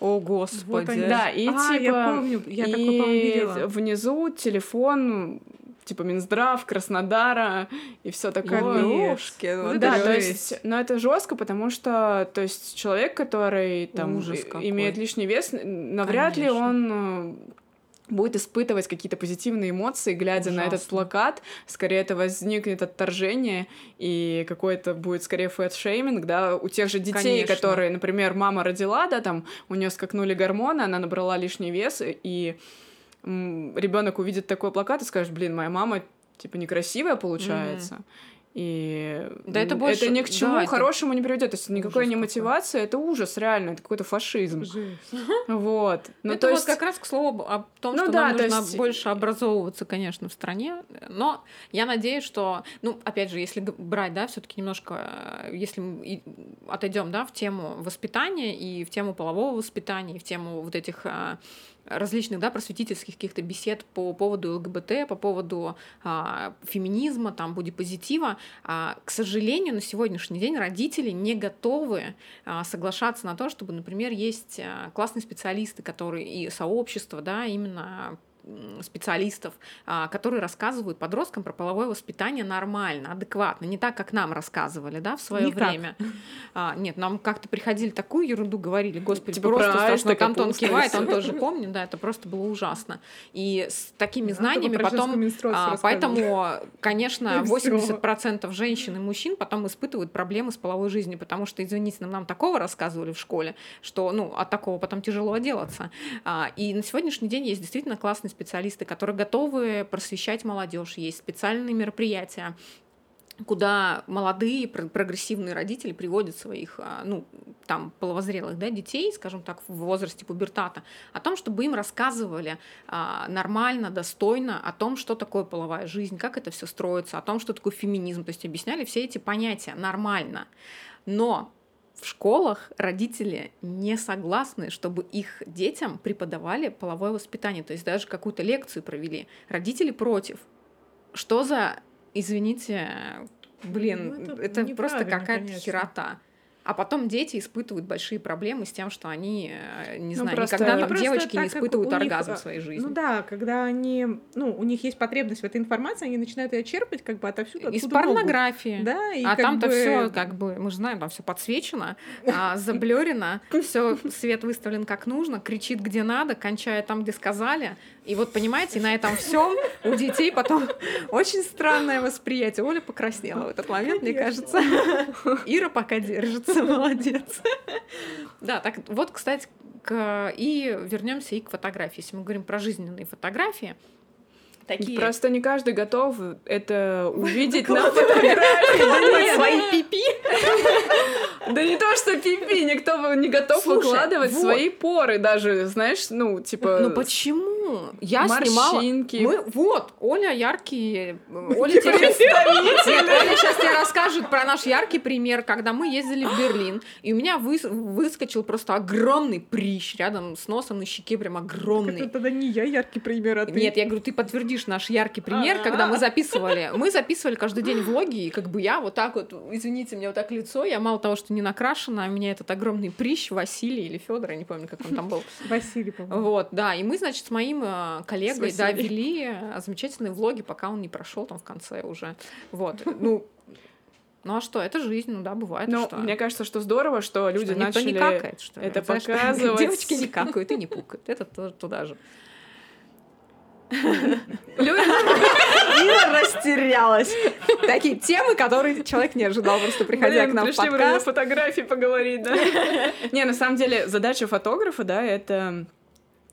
О, господи. Вот да, и а, типа... я помню, я и такое, видела. внизу телефон типа Минздрав, Краснодара и все такое. Ложки, ну, да, то есть, но это жестко, потому что, то есть человек, который там Ужас имеет лишний вес, навряд Конечно. ли он будет испытывать какие-то позитивные эмоции, глядя Ужасно. на этот плакат, скорее это возникнет отторжение, и какой-то будет скорее fat-shaming, да, у тех же детей, Конечно. которые, например, мама родила, да, там у нее скакнули гормоны, она набрала лишний вес, и ребенок увидит такой плакат и скажет, блин, моя мама типа некрасивая получается. Mm-hmm. И да, это, больше... это ни к чему да, хорошему это... не приведет. То есть никакой не мотивация, какой. это ужас, реально, это какой-то фашизм. Жизнь. Вот. Ну, это то вот есть... как раз к слову о том, ну, что да, нам нужно есть... больше образовываться, конечно, в стране. Но я надеюсь, что, ну, опять же, если брать, да, все-таки немножко, если мы отойдем, да, в тему воспитания и в тему полового воспитания, и в тему вот этих а, различных да, просветительских каких-то бесед по поводу ЛГБТ, по поводу а, феминизма, там, бодипозитива. А, к сожалению, на сегодняшний день родители не готовы а, соглашаться на то, чтобы, например, есть а, классные специалисты, которые и сообщество, да, именно специалистов, а, которые рассказывают подросткам про половое воспитание нормально, адекватно, не так, как нам рассказывали, да, в свое время. А, нет, нам как-то приходили такую ерунду, говорили, господи, типа просто страшно, как Антон кивает, он тоже помнит, да, это просто было ужасно. И с такими знаниями потом, а, поэтому, конечно, 80% женщин и мужчин потом испытывают проблемы с половой жизнью, потому что, извините, нам, нам такого рассказывали в школе, что, ну, от такого потом тяжело отделаться. А, и на сегодняшний день есть действительно классный специалисты, которые готовы просвещать молодежь. Есть специальные мероприятия, куда молодые прогрессивные родители приводят своих, а, ну, там, половозрелых, да, детей, скажем так, в возрасте пубертата, о том, чтобы им рассказывали а, нормально, достойно о том, что такое половая жизнь, как это все строится, о том, что такое феминизм, то есть объясняли все эти понятия нормально. Но в школах родители не согласны, чтобы их детям преподавали половое воспитание, то есть даже какую-то лекцию провели. Родители против. Что за, извините, блин, ну, это, это просто какая-то херота. А потом дети испытывают большие проблемы с тем, что они, э, не ну, знаю, просто, никогда там девочки не испытывают оргазм них, в своей жизни. Ну да, когда они, ну, у них есть потребность в этой информации, они начинают ее черпать как бы отовсюду. Из порнографии. Могут. Да, и а там-то бы... все, как бы, мы же знаем, там все подсвечено, а, заблюрено, все свет выставлен как нужно, кричит где надо, кончая там, где сказали. И вот, понимаете, на этом всем у детей потом очень странное восприятие. Оля покраснела в этот момент, мне кажется. Ира пока держится, молодец. Да, так вот, кстати, и вернемся и к фотографии. Если мы говорим про жизненные фотографии, Такие. Просто не каждый готов это увидеть на фотографии. Свои пипи. Да не то, что пипи, никто не готов выкладывать свои поры даже, знаешь, ну, типа... Ну почему? Я снимала... Морщинки. Мы, вот, Оля яркий... Оля тебе... Нет, Оля сейчас тебе расскажет про наш яркий пример, когда мы ездили в Берлин, и у меня выс- выскочил просто огромный прыщ рядом с носом на щеке, прям огромный. Это тогда не я яркий пример, а ты. Нет, я говорю, ты подтвердишь наш яркий пример, когда мы записывали. Мы записывали каждый день влоги, и как бы я вот так вот, извините, мне вот так лицо, я мало того, что не накрашена, а у меня этот огромный прыщ Василий или Федор, я не помню, как он там был. Василий, по-моему. Вот, да, и мы, значит, с моим э, коллегой, С да, вели э, замечательные влоги, пока он не прошел там в конце уже. Вот, ну, ну а что, это жизнь, ну да, бывает. Ну, что? мне кажется, что здорово, что люди Что, никто начали... не какает, что ли? это Знаешь, показывать. Девочки не какают и не пукают. Это тоже туда же. Ира растерялась. Такие темы, которые человек не ожидал, просто приходя Блин, к нам в пришли подкаст. фотографии поговорить, да? Не, на самом деле, задача фотографа, да, это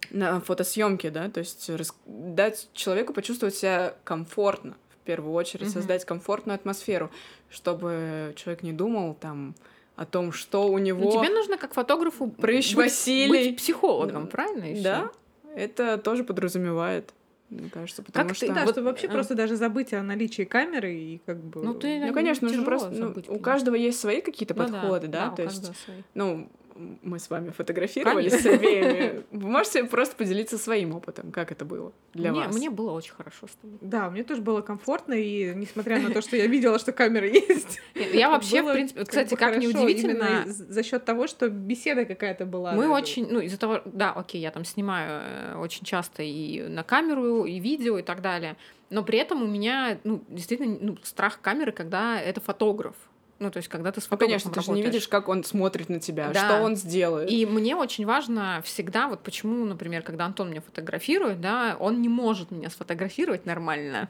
на фотосъемке, да, то есть рас- дать человеку почувствовать себя комфортно, в первую очередь, создать комфортную атмосферу, чтобы человек не думал там о том, что у него... Ну, тебе нужно как фотографу Прыщ быть, Василий. быть психологом, правильно? ещё? Да, это тоже подразумевает, мне кажется, потому Как что... ты- Да, Вот, чтобы вообще а. просто даже забыть о наличии камеры и как бы... Ну, ты- Ну, конечно, нужно тяжело просто... ну, забыть, у каждого есть свои какие-то Ну подходы, да, у то есть... свои. Ну, мы с вами фотографировались Конечно. с обеими. Вы можете просто поделиться своим опытом, как это было для мне, вас? мне было очень хорошо с тобой. Да, мне тоже было комфортно, и несмотря на то, что я видела, что камера есть. Я вообще, в принципе, кстати, как неудивительно, за счет того, что беседа какая-то была. Мы очень, ну, из-за того, да, окей, я там снимаю э, очень часто и на камеру, и видео, и так далее, но при этом у меня, ну, действительно, ну, страх камеры, когда это фотограф. Ну, то есть, когда ты с Ну, фотографом конечно, ты же не работаешь. видишь, как он смотрит на тебя, Да. что он сделает. И мне очень важно всегда, вот почему, например, когда Антон меня фотографирует, да, он не может меня сфотографировать нормально,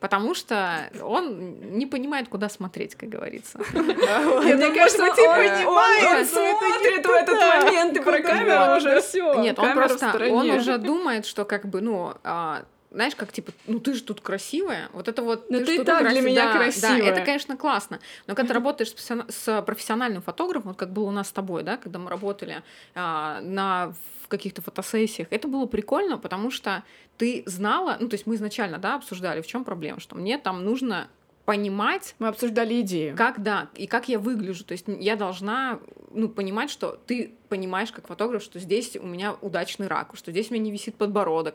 потому что он не понимает, куда смотреть, как говорится. Мне кажется, но это не смотрит в этот момент, и про камеру уже все. Нет, он просто, он уже думает, что как бы, ну, а, знаешь, как типа, ну ты же тут красивая, вот это вот. Ну ты тут так для краси- меня да, Да, красивая. это, конечно, классно. Но когда ты работаешь с, профессиона- с профессиональным фотографом, вот как было у нас с тобой, да, когда мы работали а, на в каких-то фотосессиях, это было прикольно, потому что ты знала, ну то есть мы изначально, да, обсуждали, в чем проблема, что мне там нужно понимать, Мы обсуждали идею. как да, и как я выгляжу. То есть я должна ну, понимать, что ты понимаешь, как фотограф, что здесь у меня удачный ракурс, что здесь у меня не висит подбородок.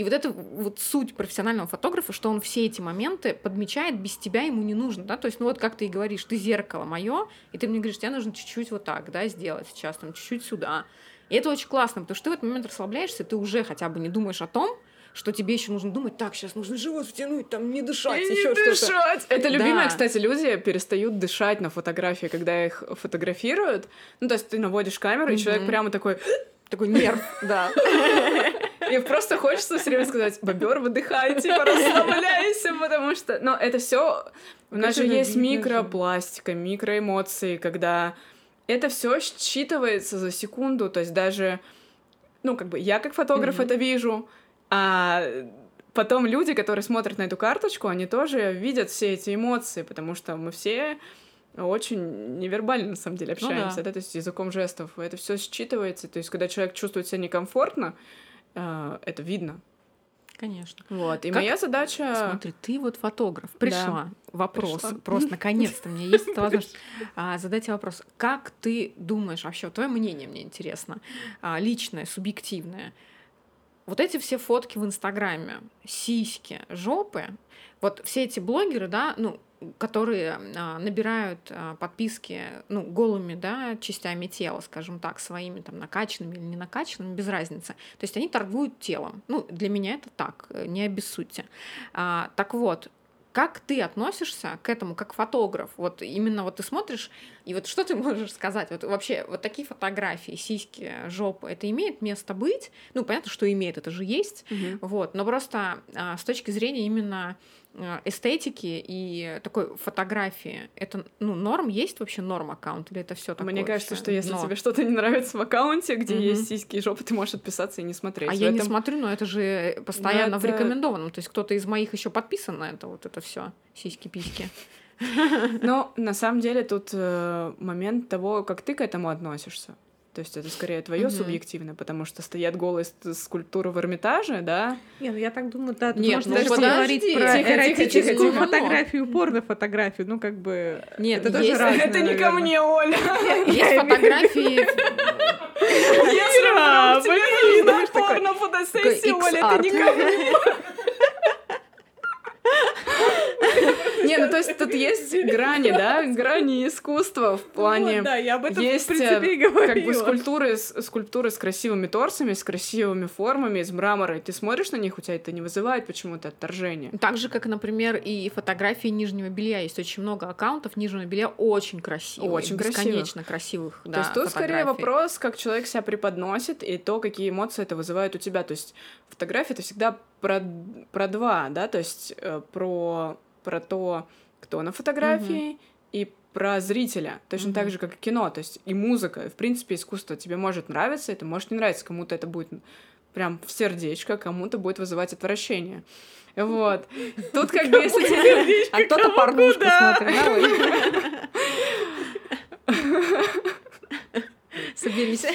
И вот это вот суть профессионального фотографа, что он все эти моменты подмечает, без тебя ему не нужно, да, то есть, ну вот как ты и говоришь, ты зеркало мое, и ты мне говоришь, тебе нужно чуть-чуть вот так, да, сделать сейчас, там, чуть-чуть сюда. И это очень классно, потому что ты в этот момент расслабляешься, ты уже хотя бы не думаешь о том, что тебе еще нужно думать, так, сейчас нужно живот втянуть, там, не дышать, И еще не что-то. дышать. Это любимые, Да. кстати, люди перестают дышать на фотографии, когда их фотографируют. Ну, то есть ты наводишь камеру, и человек прямо такой... Такой нерв, да. И просто хочется все время сказать, бобер, выдыхай, типа, расслабляйся, потому что... Но это все У нас же есть микропластика, микроэмоции, когда это все считывается за секунду, то есть даже, ну, как бы я как фотограф это вижу, а потом люди, которые смотрят на эту карточку, они тоже видят все эти эмоции, потому что мы все очень невербально, на самом деле, Ну общаемся, да. да, то есть языком жестов. Это все считывается. То есть, когда человек чувствует себя некомфортно, это видно. Конечно. Вот. И Как- моя задача. Смотри, ты вот фотограф. Пришла. Вопрос. Пришла. Просто наконец-то мне есть эта возможность а, задать тебе вопрос. Как ты думаешь, вообще, твое мнение мне интересно, а, личное, субъективное. Вот эти все фотки в Инстаграме, сиськи, жопы, вот все эти блогеры, да, ну, которые а, набирают а, подписки, ну, голыми, да, частями тела, скажем так, своими там накачанными или не накачанными, без разницы. То есть они торгуют телом. Ну, для меня это так, э, не обессудьте. А, так вот, как ты относишься к этому как фотограф? Вот именно вот ты смотришь, и вот что ты можешь сказать? Вот вообще вот такие фотографии, сиськи, жопы, это имеет место быть? Ну, понятно, что имеет, это же есть. Мгм. Вот, но просто а, с точки зрения именно эстетики и такой фотографии, это, ну, норм, есть вообще норм аккаунт, или это все такое? Мне кажется, что если дно? тебе что-то не нравится в аккаунте, где Мгм. есть сиськи и жопы, ты можешь отписаться и не смотреть. А В я не этом- смотрю, но это же постоянно в это- рекомендованном. То есть кто-то из моих еще подписан на это, вот это все сиськи-письки. Но на самом деле тут э, момент того, как ты к этому относишься. То есть это скорее твое Мгм. субъективное, потому что стоят голые скульптуры в Эрмитаже, да? Не, ну я так думаю, да, тут Нет, можно ну даже подожди. поговорить про Тихо, эротическую тихо, тихо. фотографию порно-фотографию. Ну, как бы... Нет, это тоже есть- разное, это не ко наверное. мне, Оля. Есть фотографии Если Ира, вдруг тебе блин, нужна порно-фотосессия, Оля, это не ко мне. Не, ну то есть тут есть грани, да, грани искусства в плане... Вот, да, я об этом, есть, в принципе, и э, говорила. Как бы скульптуры, скульптуры с красивыми торсами, с красивыми формами, из мрамора, и ты смотришь на них, у тебя это не вызывает почему-то отторжение. Так же, как, например, и фотографии нижнего белья. Есть очень много аккаунтов нижнего белья очень красивых. Очень бесконечно красивых. То да, есть тут скорее фотографий. вопрос, как человек себя преподносит, и то, какие эмоции это вызывает у тебя. То есть фотография — это всегда про, про два, да, то есть э, про, про то, кто на фотографии, и про зрителя. Точно Мгм. так же, как и кино. То есть и музыка, и, в принципе, искусство. Тебе может нравиться, это может не нравиться. Кому-то это будет прям в сердечко, кому-то будет вызывать отвращение. Вот. Тут как бы если тебе... А кто-то порнушку да. смотрит? Соберись.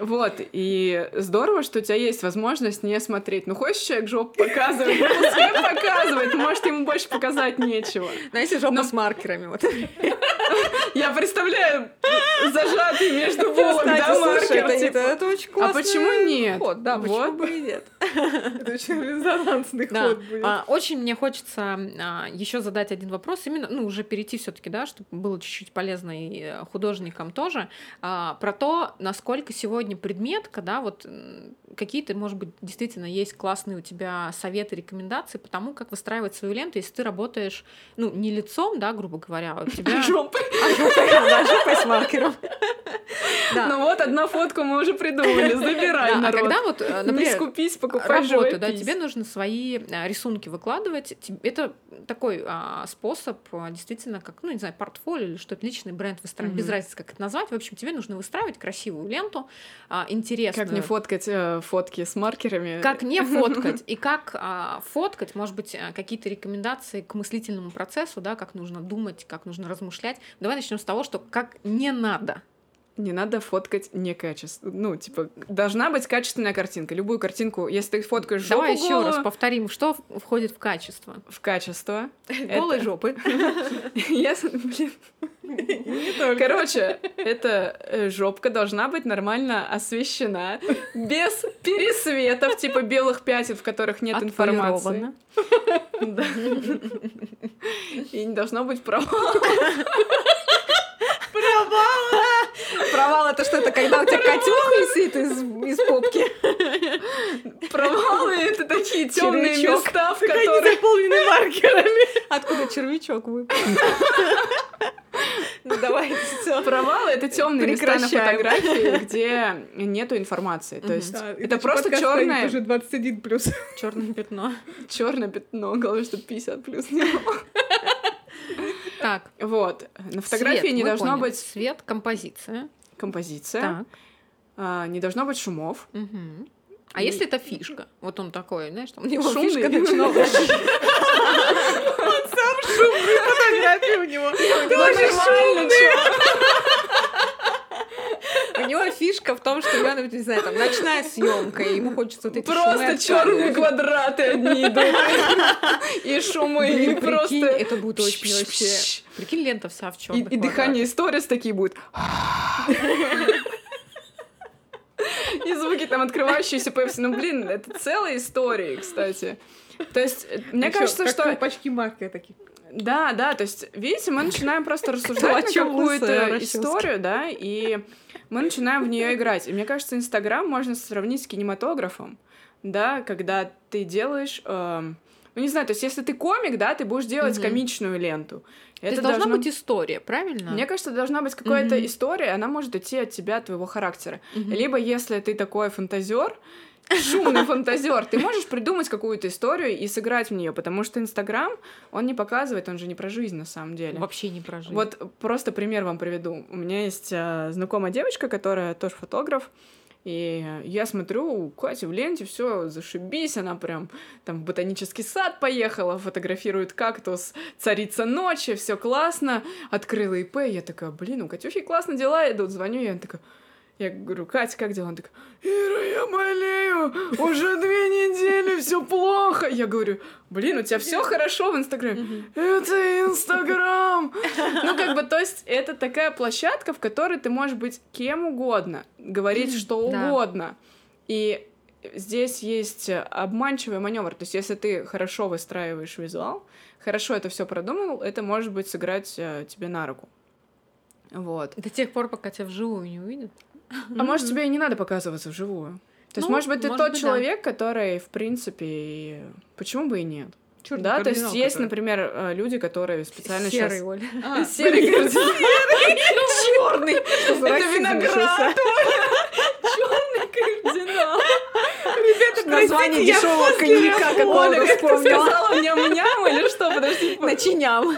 Вот, и здорово, что у тебя есть возможность не смотреть. Ну, хочешь человек жопу показывать, ну, пускай показывает, может, ему больше показать нечего. Знаете, жопа Но- с маркерами. Вот. Я представляю зажатый между булок, да, маркер, это, типа. это- это очень А классный почему нет? ход, да, почему Вот. бы и нет. Это очень резонансный ход будет. А, очень мне хочется еще задать один вопрос, именно, ну, уже перейти все-таки, да, чтобы было чуть-чуть полезно и э, художникам тоже, а, про то, насколько сегодня предметка, да, вот какие-то, может быть, действительно есть классные у тебя советы, рекомендации по тому, как выстраивать свою ленту, если ты работаешь, ну, не лицом, да, грубо говоря, а у тебя... А, жопой, да, жопой с маркером. Да. Ну вот, одну фотку мы уже придумали, забирай, Да, а народ. когда вот, э, Не например, скупись, покупай работу, да, живопись. тебе нужно свои а, рисунки выкладывать. Это такой а, способ, а, действительно, как, ну, не знаю, портфолио или что-то, личный бренд выстраивать, без разницы, как это назвать. В общем, тебе нужно выстраивать красивую ленту, а, интересную. Как не фоткать э, фотки с маркерами? Как не фоткать и как а, фоткать, может быть, а, какие-то рекомендации к мыслительному процессу, да, как нужно думать, как нужно размышлять. Давай начнем с того, что как не надо. Не надо фоткать некачественно. Ну, типа, должна быть качественная картинка. Любую картинку, если ты фоткаешь жопу Давай еще раз повторим, что входит в качество. в качество. Голой жопы. Если- блин. Не только. Короче, эта э, жопка должна быть нормально освещена, без пересветов, типа белых пятен, в которых нет информации. И не должно быть провала. Провал это что-то, когда у тебя котенок висит из, из попки. Провалы — это такие темные места, в Они которых... заполнены маркерами. Откуда червячок выпал? Ну давай, все. Провалы — это темные места на фотографии, где нету информации. То есть это просто черное уже 21 плюс. Черное пятно. черное пятно, главное, чтобы 50 плюс не было. Так. Вот. На фотографии цвет, не должно поняли. быть Цвет, композиция. композиция, Так. а, не должно быть шумов. Мгм. А И- если это фишка? Вот он такой, знаешь, там у него Шумный. фишка начинала. Фотографии у него. Нормально, чё? У него фишка в том, что у него, не знаю, там ночная съемка, и ему хочется вот эти Просто черные квадраты одни идут. И шумы, и просто... это будет очень вообще... Прикинь, лента вся в черных и дыхание сторис такие будут. И звуки там открывающиеся пепси. Ну, блин, это целая история, кстати. То есть, мне кажется, как что... колпачки маркера такие. Да, да, то есть, видите, мы начинаем просто рассуждать на какую-то историю, да, и мы начинаем в нее играть. И мне кажется, Инстаграм можно сравнить с кинематографом, да, когда ты делаешь... эм, ну, не знаю, то есть, если ты комик, да, ты будешь делать Мгм. комичную ленту. То есть должна быть история, правильно? Мне кажется, должна быть какая-то Мгм. история, она может идти от тебя, от твоего характера. Мгм. Либо если ты такой фантазер, шумный фантазер, ты можешь придумать какую-то историю и сыграть в нее, потому что Инстаграм, он не показывает, он же не про жизнь на самом деле. Вообще не прожить. Вот просто пример вам приведу. У меня есть а, знакомая девочка, которая тоже фотограф, и я смотрю, у Кати в ленте все зашибись, она прям там в ботанический сад поехала, фотографирует кактус, царица ночи, все классно, открыла ИП, я такая, блин, у Катюхи классно дела идут, звоню ей, она такая, Я говорю, Катя, как дела? Он такой, Ира, я болею, уже две недели, все плохо. Я говорю, блин, у тебя все хорошо в Инстаграме. Это Инстаграм. Ну, как бы, то есть, это такая площадка, в которой ты можешь быть кем угодно, говорить что угодно. И здесь есть обманчивый маневр. То есть, если ты хорошо выстраиваешь визуал, хорошо это все продумал, это может быть сыграть э, тебе на руку. Вот. До тех пор, пока тебя вживую не увидят. А может, тебе и не надо показываться вживую. То есть, Ну, может быть, ты может тот быть, да. человек, который, в принципе, почему бы и нет? Чёрный да, то есть кардинал, есть, который. например, э, люди, которые специально Серый, сейчас... Оля. А, Серый кардинал. Черный. Это виноград. кардинал. Название я дешевого коньяка какого-то Оля, вспомнила. сказала, ням-ням или что? Подожди. Начиням.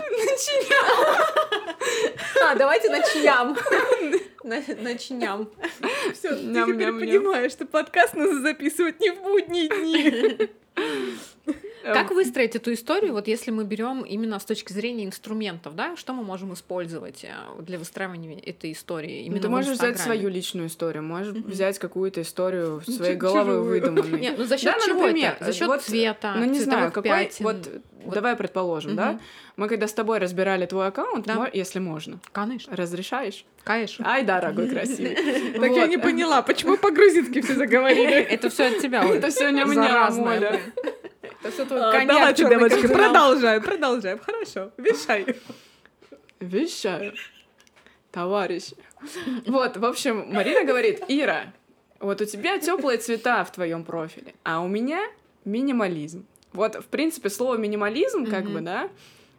А, давайте начням. На- Начням. Все, ты теперь понимаешь, что подкаст надо записывать не в будние дни. Как выстроить эту историю, вот если мы берем именно с точки зрения инструментов, да, что мы можем использовать э, для выстраивания этой истории? Ну, Именно ты в можешь взять свою личную историю, можешь Мгм. взять какую-то историю Ну, своей головы чужую. выдуманной. Нет, ну за счет Да, ну, чего например, это? За счет вот, цвета, Ну, не знаю, какой... пятен. Вот, Вот. давай предположим, да? Мгм. Мы когда с тобой разбирали твой аккаунт, Да. мо- если можно, Конечно, разрешаешь? конечно. Ай, да, дорогой, красивый. Так я не поняла, почему по-грузински все заговорили? Это все от тебя. Это все не мне, Заразное, А, Давайте, девочки, продолжаем, продолжаем. Хорошо, вещай. Вещаю. Товарищ. Вот, в общем, Марина говорит, Ира, вот у тебя теплые цвета в твоем профиле, а у меня минимализм. Вот, в принципе, слово минимализм, как Мгм. бы, да,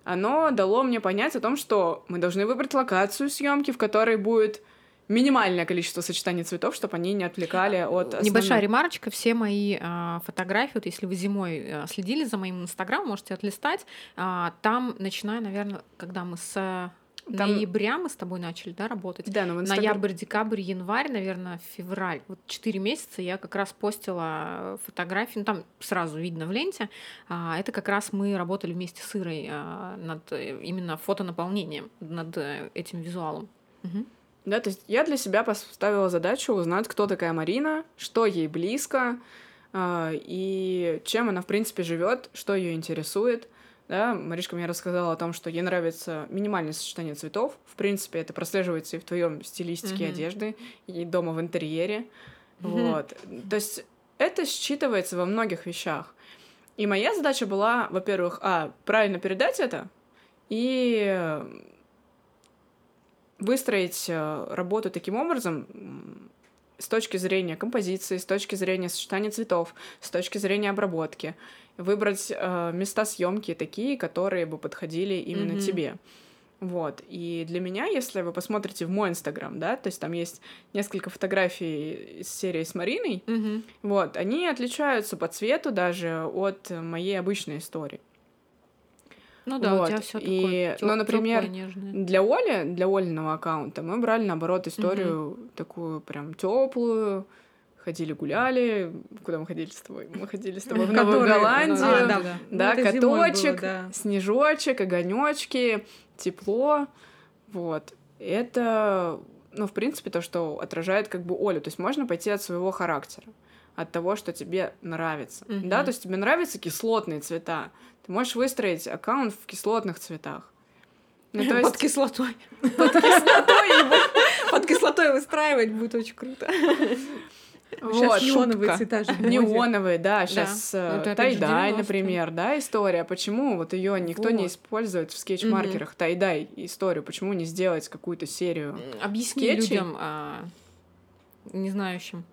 оно дало мне понять о том, что мы должны выбрать локацию съемки, в которой будет минимальное количество сочетаний цветов, чтобы они не отвлекали от основных. Небольшая ремарочка. Все мои а, фотографии, вот если вы зимой а, следили за моим инстаграмом, можете отлистать. А, там, начиная, наверное, когда мы с Там- ноября мы с тобой начали, да, работать. Да, но в Инстаграм- Ноябрь, декабрь, январь, наверное, февраль. Вот четыре месяца я как раз постила фотографии, ну там сразу видно в ленте. А, это как раз мы работали вместе с Ирой а, над э, именно фотонаполнением, над э, этим визуалом. Мгм. Да, то есть я для себя поставила задачу узнать, кто такая Марина, что ей близко, а, и чем она, в принципе, живет, что ее интересует. Да, Маришка мне рассказала о том, что ей нравится минимальное сочетание цветов. В принципе, это прослеживается и в твоем стилистике Мгм. одежды, и дома в интерьере. Мгм. Вот. То есть это считывается во многих вещах. И моя задача была, во-первых, а, правильно передать это, и выстроить э, работу таким образом с точки зрения композиции, с точки зрения сочетания цветов, с точки зрения обработки, выбрать э, места съемки такие, которые бы подходили именно Мгм. тебе. Вот. И для меня, если вы посмотрите в мой инстаграм, да, то есть там есть несколько фотографий из серии с Мариной, Мгм. вот, они отличаются по цвету даже от моей обычной истории. Ну да, у Вот, тебя все и, такое ну, тёп- например, тёплое, нежное. Для Оли, для Олиного аккаунта мы брали, наоборот, историю такую прям теплую, ходили гуляли. Куда мы ходили с тобой? Мы ходили с тобой в Новую Которые- Голландию. А, да. да. Да, Ну, было, каточек, да. снежочек, огонечки, тепло. Вот. Это, ну, в принципе, то, что отражает как бы Олю. То есть можно пойти от своего характера, от того, что тебе нравится. Мгм. Да, то есть тебе нравятся кислотные цвета. Ты можешь выстроить аккаунт в кислотных цветах. Ну, то Под есть... кислотой. Под кислотой Под кислотой выстраивать будет очень круто. Сейчас неоновые цвета же. Неоновые, да, сейчас Ну, же тайдай, 90-е. например, да, история. Почему вот ее никто не использует в скетч-маркерах? Тайдай историю. Почему не сделать какую-то серию? Объясни людям, а, не знающим.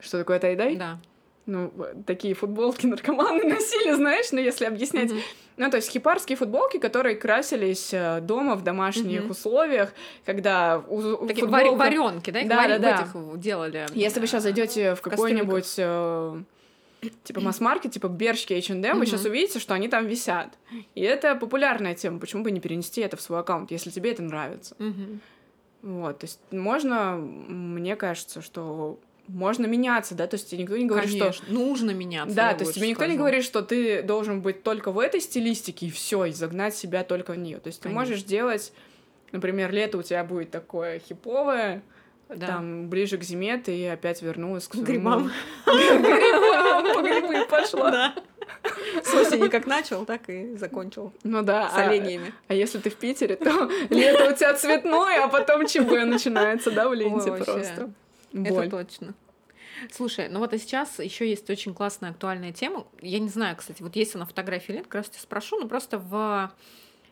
Что такое тайдай? Да. Ну, такие футболки наркоманы носили, знаешь, ну, если объяснять. Мгм. Ну, то есть хипарские футболки, которые красились э, дома в домашних Мгм. условиях, когда у, Такие футболка- варенки, да? Да, да, да. этих делали. Если вы сейчас а, зайдете в какой-нибудь э, типа масс-маркет, типа Бершки H&M, вы Мгм. сейчас увидите, что они там висят. И это популярная тема. Почему бы не перенести это в свой аккаунт, если тебе это нравится? Мгм. Вот, то есть можно, мне кажется, что можно меняться, да, то есть тебе никто не говорит, что Конечно, нужно меняться. да, то есть тебе никто не скажу. говорит, что ты должен быть только в этой стилистике и все, и загнать себя только в нее. То есть ты Конечно. можешь делать, например, лето у тебя будет такое хиповое, Да. Там ближе к зиме ты опять вернулась к своему... Грибам. Грибам, по грибы пошла. Да. С осени как начал, так и закончил. Ну да. С а- оленями. А если ты в Питере, то лето у тебя цветное, а потом ЧБ начинается, да, в ленте Ой, вообще. Просто. Это Боль. точно. Слушай, ну вот и сейчас еще есть очень классная актуальная тема. Я не знаю, кстати, вот есть она фотография или нет, как раз тебя спрошу, но просто в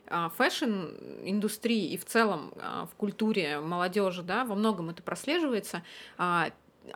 а, fashion-индустрии и в целом а, в культуре молодежи, да, во многом это прослеживается.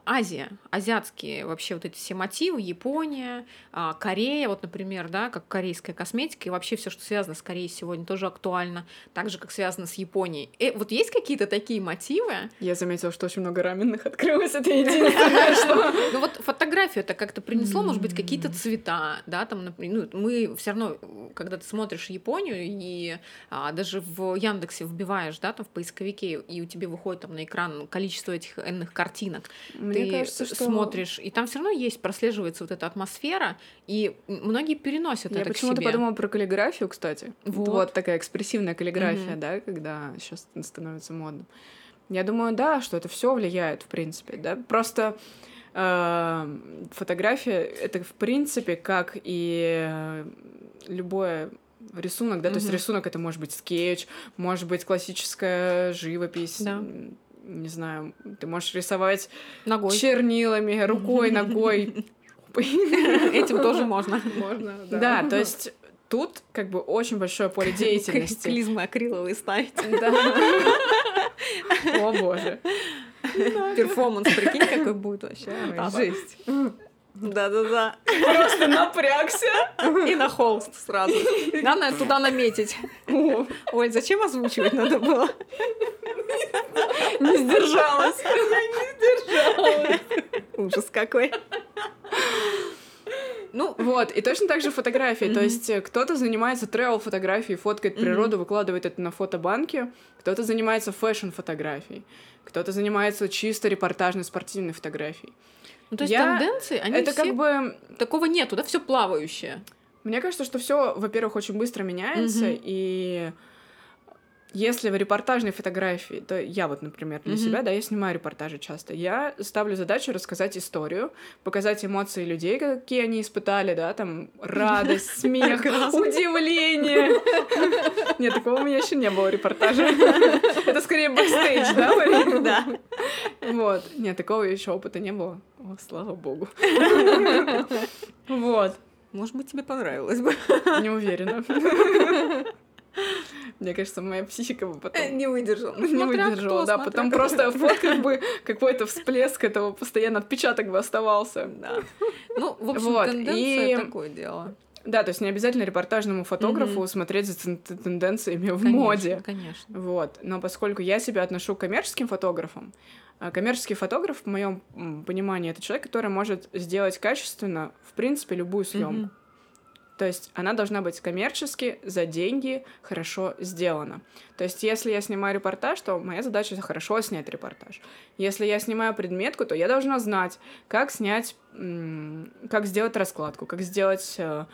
Азия, азиатские вообще вот эти все мотивы, Япония, а, Корея, вот, например, да, как корейская косметика, и вообще все, что связано с Кореей сегодня, тоже актуально, так же, как связано с Японией. Э, вот есть какие-то такие мотивы, Я заметила, что очень много раменных открылось, это единственное, что... Ну вот фотографию это как-то принесло, может быть, какие-то цвета, да, там, например, ну, мы все равно, когда ты смотришь Японию и а, даже в Яндексе вбиваешь, да, там в поисковике, и у тебя выходит там на экран количество этих энных картинок, Мне ты кажется, что... смотришь, и там все равно есть, прослеживается вот эта атмосфера, и многие переносят Я это почему-то подумала про каллиграфию, кстати. Вот. Вот, такая экспрессивная каллиграфия, Мгм. да, когда сейчас становится модным. Я думаю, да, что это все влияет, в принципе, да. Просто э, фотография это в принципе как и любое рисунок, да, то есть рисунок это может быть скетч, может быть классическая живопись, Да. Не знаю, ты можешь рисовать Ногой. чернилами, рукой, ногой. Этим тоже можно. Можно, Да, то есть тут как бы очень большое поле деятельности. Клизмы акриловые ставить. О боже. Перформанс, прикинь, какой будет вообще. Жесть. Да-да-да. Просто напрягся. И на холст сразу. Главное туда наметить. Оль, зачем озвучивать надо было? Не сдержалась. Ужас какой. Ну, Вот, и точно так же фотографии. То Мгм. есть э, кто-то занимается travel фотографией, фоткает природу, выкладывает это на фотобанке, кто-то занимается fashion фотографией, кто-то занимается чисто репортажной спортивной фотографией. Ну, то есть Я- тенденции, они это все... как бы Такого нету, да? Все плавающее. Мне кажется, что все, во-первых, очень быстро меняется, Мгм. и если в репортажной фотографии, то я вот, например, для Мгм. себя, да, я снимаю репортажи часто, я ставлю задачу рассказать историю, показать эмоции людей, какие они испытали, да, там радость, смех, удивление. Нет, такого у меня еще не было репортажа. Это скорее бэкстейдж, да? Да. Вот. Нет, такого еще опыта не было. О, слава богу. Вот. Может быть, тебе понравилось бы. Не уверена. Мне кажется, моя психика бы потом Не выдержал. не Смотря выдержала, кто, да, потом кто. просто фоткать бы какой-то всплеск этого, постоянно отпечаток бы оставался. Да. Ну, в общем, Вот, тенденция и- такое дело. Да, то есть не обязательно репортажному фотографу Мгм. смотреть за тен- тенденциями в Конечно, моде. Конечно. Вот. Но поскольку я себя отношу к коммерческим фотографам, а коммерческий фотограф, в моем понимании, это человек, который может сделать качественно, в принципе, любую съемку. Мгм. То есть она должна быть коммерчески, за деньги, хорошо сделана. То есть если я снимаю репортаж, то моя задача хорошо снять репортаж. Если я снимаю предметку, то я должна знать, как снять, как сделать раскладку, как сделать э,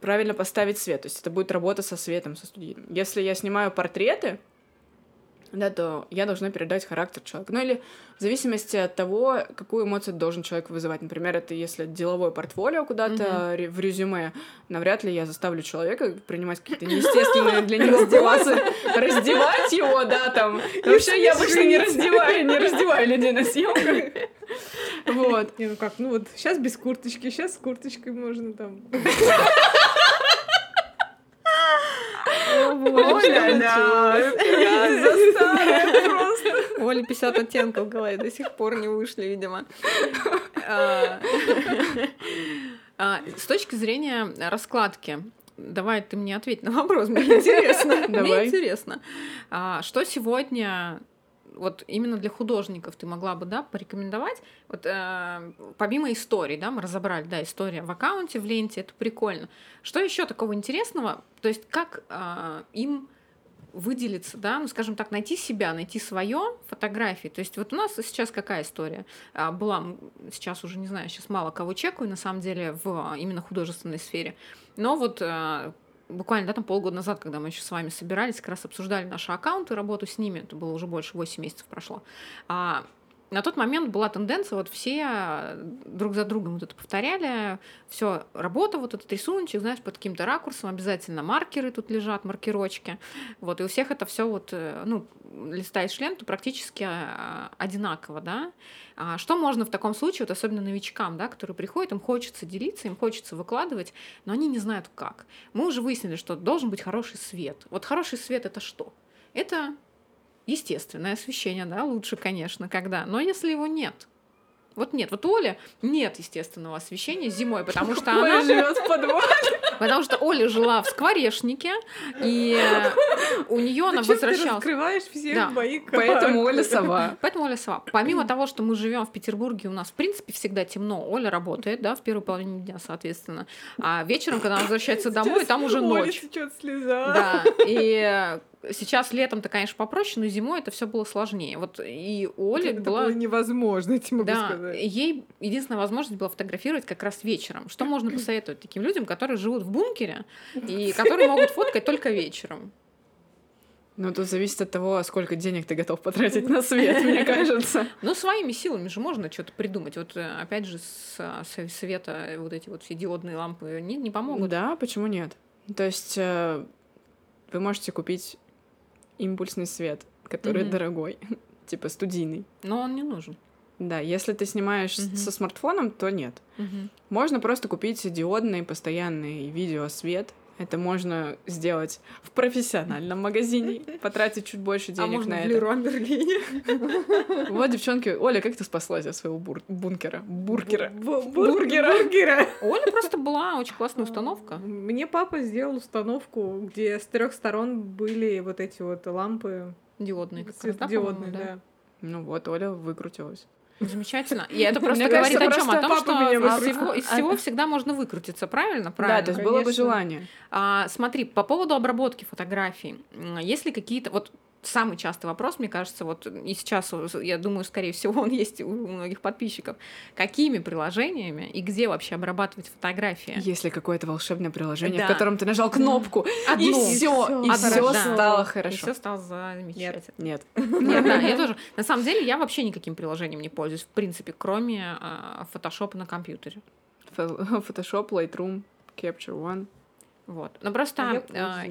правильно поставить свет. То есть это будет работа со светом, со студийным. Если я снимаю портреты, да, то я должна передать характер человека. Ну или в зависимости от того, какую эмоцию должен человек вызывать. Например, это если деловое портфолио куда-то ре- в резюме, навряд ли я заставлю человека принимать какие-то неестественные для него ситуации, раздевать его, да, там. Вообще я обычно не раздеваю, не раздеваю людей на съемках. Вот. Не, ну как, ну вот сейчас без курточки, сейчас с курточкой можно там. Оля 50 оттенков в голове до сих пор не вышли, видимо. А, а, С точки зрения раскладки, давай ты мне ответь на вопрос, мне интересно. Мне Давай. интересно. А, Что сегодня вот именно для художников ты могла бы, да, порекомендовать? Вот э, помимо истории, да, мы разобрали, да, история в аккаунте, в ленте, это прикольно. Что еще такого интересного? То есть как а, им выделиться, да, ну, скажем так, найти себя, найти свое фотографии. То есть вот у нас сейчас какая история А, была, сейчас уже не знаю, сейчас мало кого чекаю, на самом деле, в а, именно художественной сфере. Но вот буквально, да, там полгода назад, когда мы еще с вами собирались, как раз обсуждали наши аккаунты, работу с ними, это было уже больше 8 месяцев прошло. А, на тот момент была тенденция, вот все друг за другом вот это повторяли, все, работа, вот этот рисуночек, знаешь, под каким-то ракурсом, обязательно маркеры тут лежат, маркерочки, вот, и у всех это все вот, э, ну, листаешь ленту практически а, одинаково, да, а что можно в таком случае, вот особенно новичкам, да, которые приходят, им хочется делиться, им хочется выкладывать, но они не знают как. Мы уже выяснили, что должен быть хороший свет. Вот хороший свет это что? Это естественное освещение, да, лучше, конечно, когда. Но если его нет, вот нет, вот у Оли нет естественного освещения зимой, потому что она живет в подвале. Потому что Оля жила в скворечнике, и у нее она возвращалась. Ты раскрываешь все да. мои Поэтому Оля сова. Поэтому Оля сова. Помимо того, что мы живем в Петербурге, у нас в принципе всегда темно. Оля работает, да, в первой половине дня, соответственно. А вечером, когда она возвращается домой, там уже ночь. Оля слеза. Да. И Сейчас летом-то, конечно, попроще, но зимой это все было сложнее. Вот и у Оли это была... было невозможно, я могу да, сказать. Ей единственная возможность была фотографировать как раз вечером. Что можно посоветовать таким людям, которые живут в бункере и которые могут фоткать только вечером? Ну, тут зависит от того, сколько денег ты готов потратить на свет, мне кажется. Ну, своими силами же можно что-то придумать. Вот, э, опять же, с, с света вот эти вот все диодные лампы не, не помогут. Да, почему нет? То есть э, вы можете купить импульсный свет, который mm-hmm. дорогой, типа студийный. Но он не нужен. Да, если ты снимаешь mm-hmm. со смартфоном, то нет. Mm-hmm. Можно просто купить диодный постоянный видеосвет. Это можно сделать в профессиональном магазине, потратить чуть больше денег а можно на в Леруа Мерлине. Вот, девчонки, Оля, как ты спаслась от своего бур- бункера? Бургера. Бургера. Бургера. Оля просто была очень классная установка. Мне папа сделал установку, где с трех сторон были вот эти вот лампы. Диодные, как раз, да, Диодные, да. Ну вот, Оля выкрутилась. Замечательно. И это просто Мне говорит кажется, о чем? О том, что из всего, из всего всегда можно выкрутиться, правильно? правильно? Да, то есть Конечно. было бы желание. А, смотри, по поводу обработки фотографий. Если какие-то... Вот самый частый вопрос, мне кажется, вот и сейчас, я думаю, скорее всего, он есть у многих подписчиков. Какими приложениями и где вообще обрабатывать фотографии? Если какое-то волшебное приложение, да. в котором ты нажал кнопку, Одну. и все, и все да. стало хорошо. И все стало замечательно. Нет. Нет, да, я тоже. На самом деле, я вообще никаким приложением не пользуюсь, в принципе, кроме а, Photoshop на компьютере. Photoshop, Lightroom, Capture One. Вот. Но просто а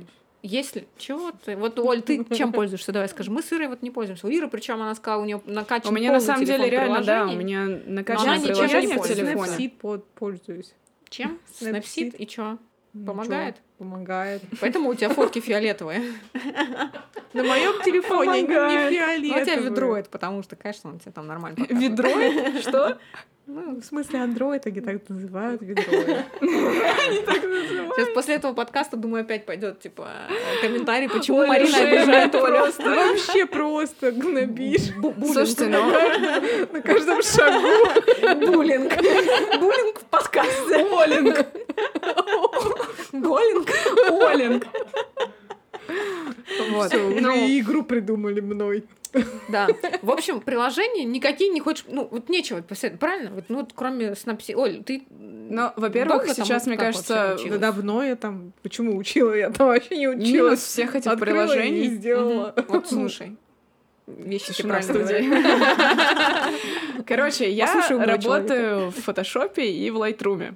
если чего ты, вот Оль, ты чем пользуешься? Давай скажи. Мы с Ирой вот не пользуемся. У Иры, причем она сказала, у нее накачан У меня на самом деле реально, да, у меня накачано приложение в телефоне. Snapseed пользуюсь. Чем? Snapseed и что? Помогает? Помогает. Поэтому у тебя фотки фиолетовые. На моем телефоне не фиолетовые. Ну, у тебя ведро это, потому что, конечно, он тебе там нормально Ведро? Что? Ну, в смысле, Android они так называют. Сейчас после этого подкаста, думаю, опять пойдет типа комментарий, почему Марина обижает Олю. Вообще просто гнобишь. Слушайте, ну на каждом шагу. Буллинг. Буллинг в подкасте. Олинг. Голинг. Олинг. Вот. Всё, уже ну, игру придумали мной. Да. В общем, приложение никакие не хочешь... Ну, вот нечего посоветовать, правильно? Вот, ну, вот кроме Снапси... Оль, ты... Ну, во-первых, сейчас, мне кажется... Да давно я там... Почему учила? Я там вообще не учила. Минус всех этих приложений. и сделала. Вот слушай. Вещи Тишина студии. Короче, я работаю в фотошопе и в лайтрууме.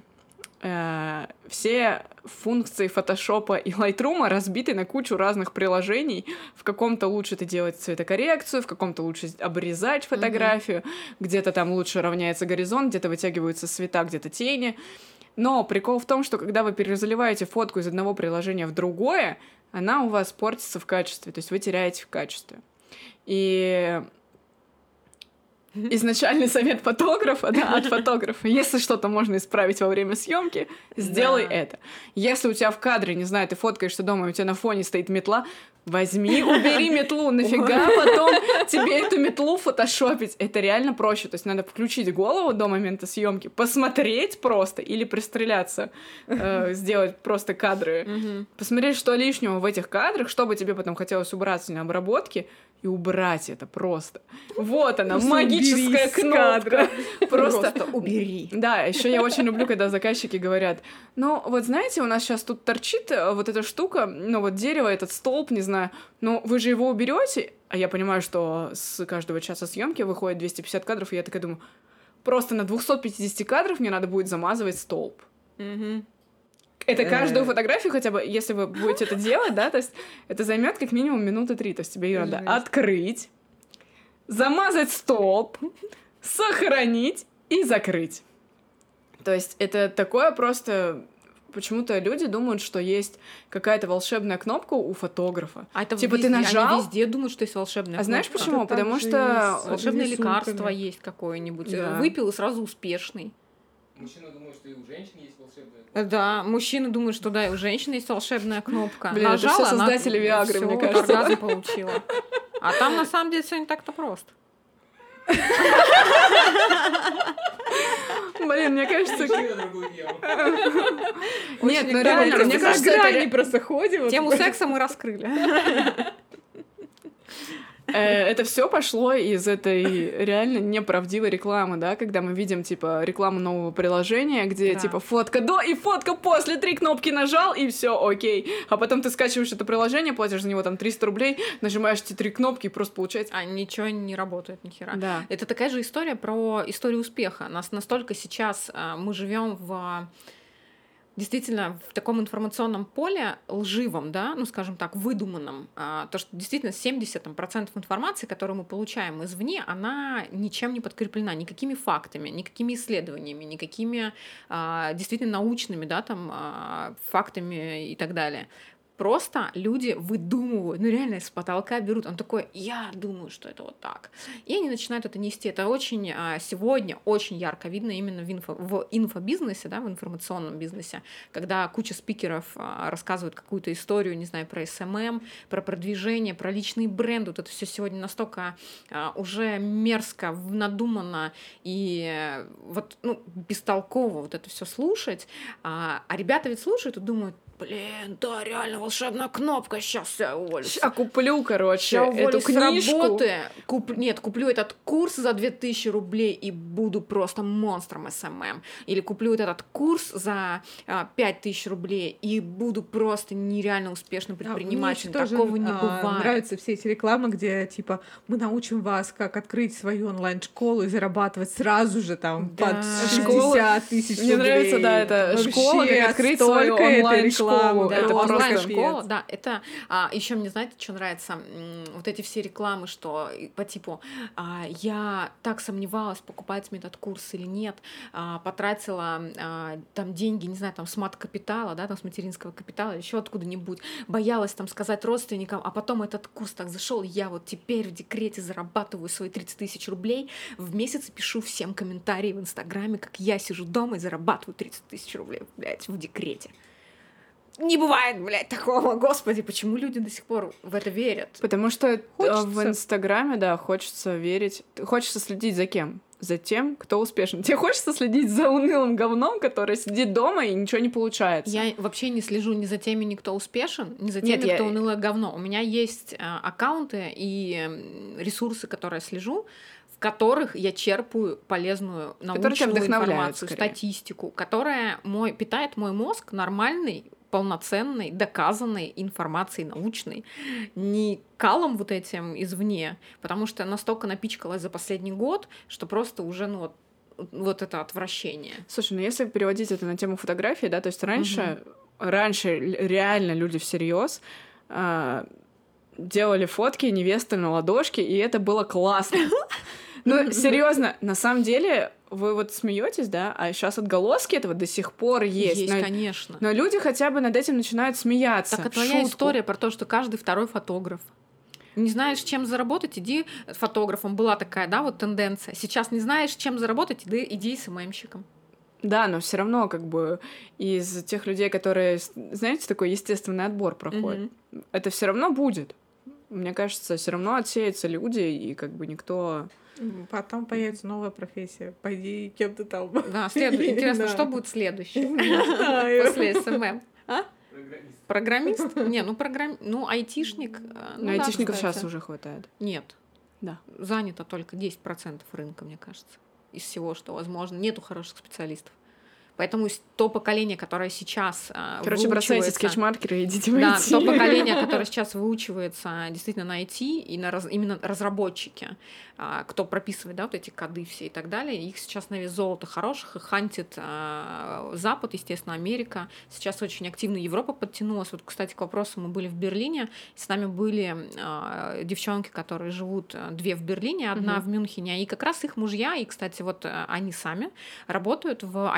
Э, все функции фотошопа и лайтрума разбиты на кучу разных приложений. В каком-то лучше это делать цветокоррекцию, в каком-то лучше обрезать фотографию, mm-hmm. где-то там лучше равняется горизонт, где-то вытягиваются цвета, где-то тени. Но прикол в том, что когда вы перезаливаете фотку из одного приложения в другое, она у вас портится в качестве, то есть вы теряете в качестве. И изначальный совет фотографа, да, от фотографа. Если что-то можно исправить во время съемки, сделай да. это. Если у тебя в кадре, не знаю, ты фоткаешься дома, и у тебя на фоне стоит метла, возьми, убери метлу, нафига потом тебе эту метлу фотошопить. Это реально проще. То есть надо включить голову до момента съемки, посмотреть просто или пристреляться, э, сделать просто кадры, посмотреть, что лишнего в этих кадрах, чтобы тебе потом хотелось убраться на обработке, и убрать это просто. Вот она, магическая магическая кнопка. Просто... Просто убери. Да, еще я очень люблю, когда заказчики говорят, ну, вот знаете, у нас сейчас тут торчит э, вот эта штука, ну, вот дерево, этот столб, не знаю, ну, вы же его уберете, а я понимаю, что с каждого часа съемки выходит 250 кадров, и я такая думаю, просто на 250 кадров мне надо будет замазывать столб. Это Э. каждую фотографию хотя бы, если вы будете это делать, да, то есть это займет как минимум минуты три, то есть тебе ее надо открыть, замазать столб, сохранить и закрыть. То есть это такое просто... Почему-то люди думают, что есть какая-то волшебная кнопка у фотографа. А это Типа ты везде, они нажал? везде думают, что есть волшебная А знаешь кнопка. почему? Это так Потому что Волшебное лекарство есть какое-нибудь. Да. Выпил и сразу успешный. Мужчина думает, что и у женщин есть волшебная Э, Да, мужчины думают, что да, и у женщины есть волшебная кнопка. Блин, это Нажала, всё она- создатели Виагры, всё, мне кажется. получила. А там на самом деле все не так-то просто. Блин, мне кажется... Нет, ну реально, мне кажется, это грани просто ходим. Тему секса мы раскрыли. Э, это все пошло из этой реально неправдивой рекламы, да, когда мы видим, типа, рекламу нового приложения, где, типа, фотка до и фотка после, три кнопки нажал, и все, окей. А потом ты скачиваешь это приложение, платишь за него там 300 рублей, нажимаешь эти три кнопки, и просто получается... А ничего не работает, ни хера. Да. Это такая же история про историю успеха. Нас настолько сейчас а, мы живем в действительно в таком информационном поле лживом, да, ну скажем так, выдуманном, а, то что действительно 70% информации, которую мы получаем извне, она ничем не подкреплена, никакими фактами, никакими исследованиями, никакими а, действительно научными, да, там а, фактами и так далее. Просто люди выдумывают, ну реально с потолка берут. Он такой, я думаю, что это вот так. И они начинают это нести. Это очень а, сегодня очень ярко видно именно в, инфо, в инфобизнесе, да, в информационном бизнесе, когда куча спикеров а, рассказывают какую-то историю, не знаю, про SMM, про продвижение, про личный бренд. Вот это все сегодня настолько а, уже мерзко, надуманно и э, вот ну, бестолково вот это все слушать. А ребята ведь слушают и думают, блин, да, реально волшебная кнопка, сейчас я уволюсь. Ща куплю, короче, Ща эту уволюсь с книжку. работы, куп- нет, куплю этот курс за 2000 рублей и буду просто монстром SMM. Или куплю вот этот курс за а, 5000 рублей и буду просто нереально успешным А, мне предпринимателем. ещё тоже, Такого не а, бывает. Нравятся все эти рекламы, где типа мы научим вас, как открыть свою онлайн-школу и зарабатывать сразу же там Да. под Школа- 60 тысяч Мне рублей. нравится, да, это Вообще школа, как открыть свою онлайн-школу. Рекламы, Да, это просто онлайн-школа, капец. да, это а, еще мне знаете, что нравится, вот эти все рекламы, что и по типу а, я так сомневалась, покупать мне этот курс или нет, а, потратила а, там деньги, не знаю, там с мат-капитала, да, там с материнского капитала, еще откуда-нибудь, боялась там сказать родственникам, а потом этот курс так зашел, я вот теперь в декрете зарабатываю свои 30 тысяч рублей в месяц и пишу всем комментарии в Инстаграме, как я сижу дома и зарабатываю 30 тысяч рублей, блядь, в декрете. Не бывает, блядь, такого. Господи, почему люди до сих пор в это верят? Потому что э, в Хочется. Инстаграме, да, хочется верить. Хочется следить за кем? За тем, кто успешен. Тебе хочется следить за унылым говном, который сидит дома и ничего не получается. Я вообще не слежу ни за теми, ни кто успешен, ни за Нет, теми, я- кто унылое говно. У меня есть а, аккаунты и ресурсы, которые я слежу, в которых я черпаю полезную научную информацию, скорее. статистику, которая мой, питает мой мозг нормальной полноценной, доказанной информацией научной, не калом вот этим извне, потому что настолько напичкалась за последний год, что просто уже, ну, вот, вот это отвращение. Слушай, ну если переводить это на тему фотографии, да, то есть раньше, раньше л- реально люди всерьез а, делали фотки невесты на ладошке, и это было классно. Ну, серьезно, на самом деле, вы вот смеетесь, да, а сейчас отголоски этого до сих пор есть. Есть, но, конечно. но люди хотя бы над этим начинают смеяться. Так а твоя шутку. история про то, что каждый второй фотограф. Не знаешь, чем заработать, иди фотографом. Была такая, да, вот тенденция. Сейчас не знаешь, чем заработать, иди, иди СММщиком. Да, но все равно как бы из тех людей, которые, с- знаете, такой естественный отбор проходит, это все равно будет. Мне кажется, все равно отсеются люди, и как бы никто... Потом появится новая профессия. Пойди кем-то там. Да, следует. Интересно, Да. что будет знаю. после SMM? Программист. Программист? Не, ну программ... Ну, айтишник. э, Ну, айтишников сейчас уже хватает. Нет. Да. Занято только 10% рынка, мне кажется, из всего, что возможно. Нету хороших специалистов. Поэтому то поколение, которое сейчас а, Короче, бросайте скетчмаркеры и идите в Да, IT. то поколение, которое сейчас выучивается действительно на IT и на раз- именно разработчики, а, кто прописывает да, вот эти коды все и так далее, их сейчас на вес золота хороших, их хантит Запад, естественно, Америка. Сейчас очень активно Европа подтянулась. Вот, кстати, к вопросу, мы были в Берлине, с нами были девчонки, которые живут, две в Берлине, одна Мгм. в Мюнхене, и как раз их мужья, и, кстати, вот они сами работают в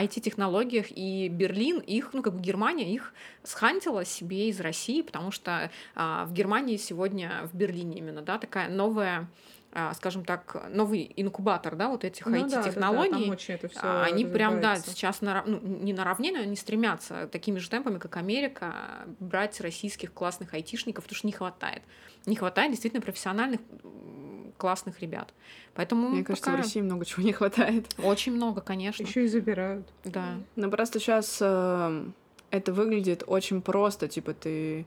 IT-технологиях, и Берлин их, ну, как бы Германия их схантила себе из России, потому что а, в Германии сегодня, в Берлине именно, да, такая новая а, скажем так, новый инкубатор, да, вот этих Ну да, да, да, IT-технологий. всё А, они прям, да, сейчас на, ра- ну, не наравне, но они стремятся такими же темпами, как Америка, брать российских классных айтишников, потому что не хватает. Не хватает действительно профессиональных классных ребят. Поэтому Мне кажется, в пока России много чего не хватает. очень много, конечно. Еще и забирают. Да. Но просто сейчас это выглядит очень просто. Типа ты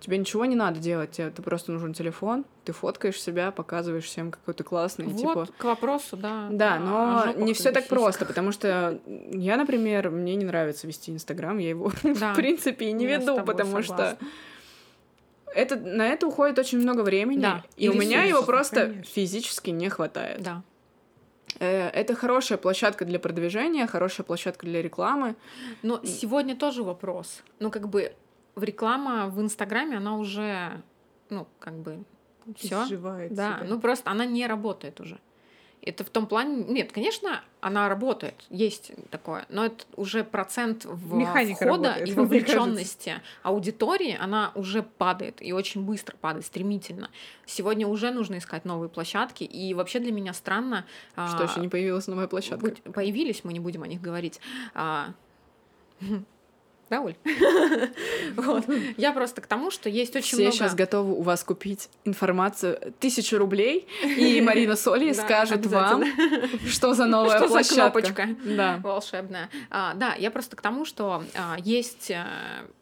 тебе ничего не надо делать, тебе ты просто нужен телефон, ты фоткаешь себя, показываешь всем, какой ты классный, Вот типа. к вопросу, да. Да, о но жопах не все так просто, потому что я, например, мне не нравится вести Инстаграм, я его Да. в принципе и не Я веду, потому согласна. что это на это уходит очень много времени, Да, и, и у меня его просто конечно. физически не хватает. Да. Э, Это хорошая площадка для продвижения, хорошая площадка для рекламы. Но сегодня тоже вопрос. Ну, как бы в реклама в Инстаграме, она уже, ну, как бы, все. Да, себя. ну просто она не работает уже. Это в том плане... Нет, конечно, она работает, есть такое, но это уже процент в Механика входа работает, и вовлеченности аудитории, она уже падает, и очень быстро падает, стремительно. Сегодня уже нужно искать новые площадки, и вообще для меня странно... Что а, еще не появилась новая площадка. появились, мы не будем о них говорить. А, Да, Оль? Вот. Я просто к тому, что есть очень Все много... сейчас готовы у вас купить информацию тысячу рублей, и Марина Соли скажет вам, что за новая Что за площадка. кнопочка? Да. волшебная. А, да, я просто к тому, что а, есть а,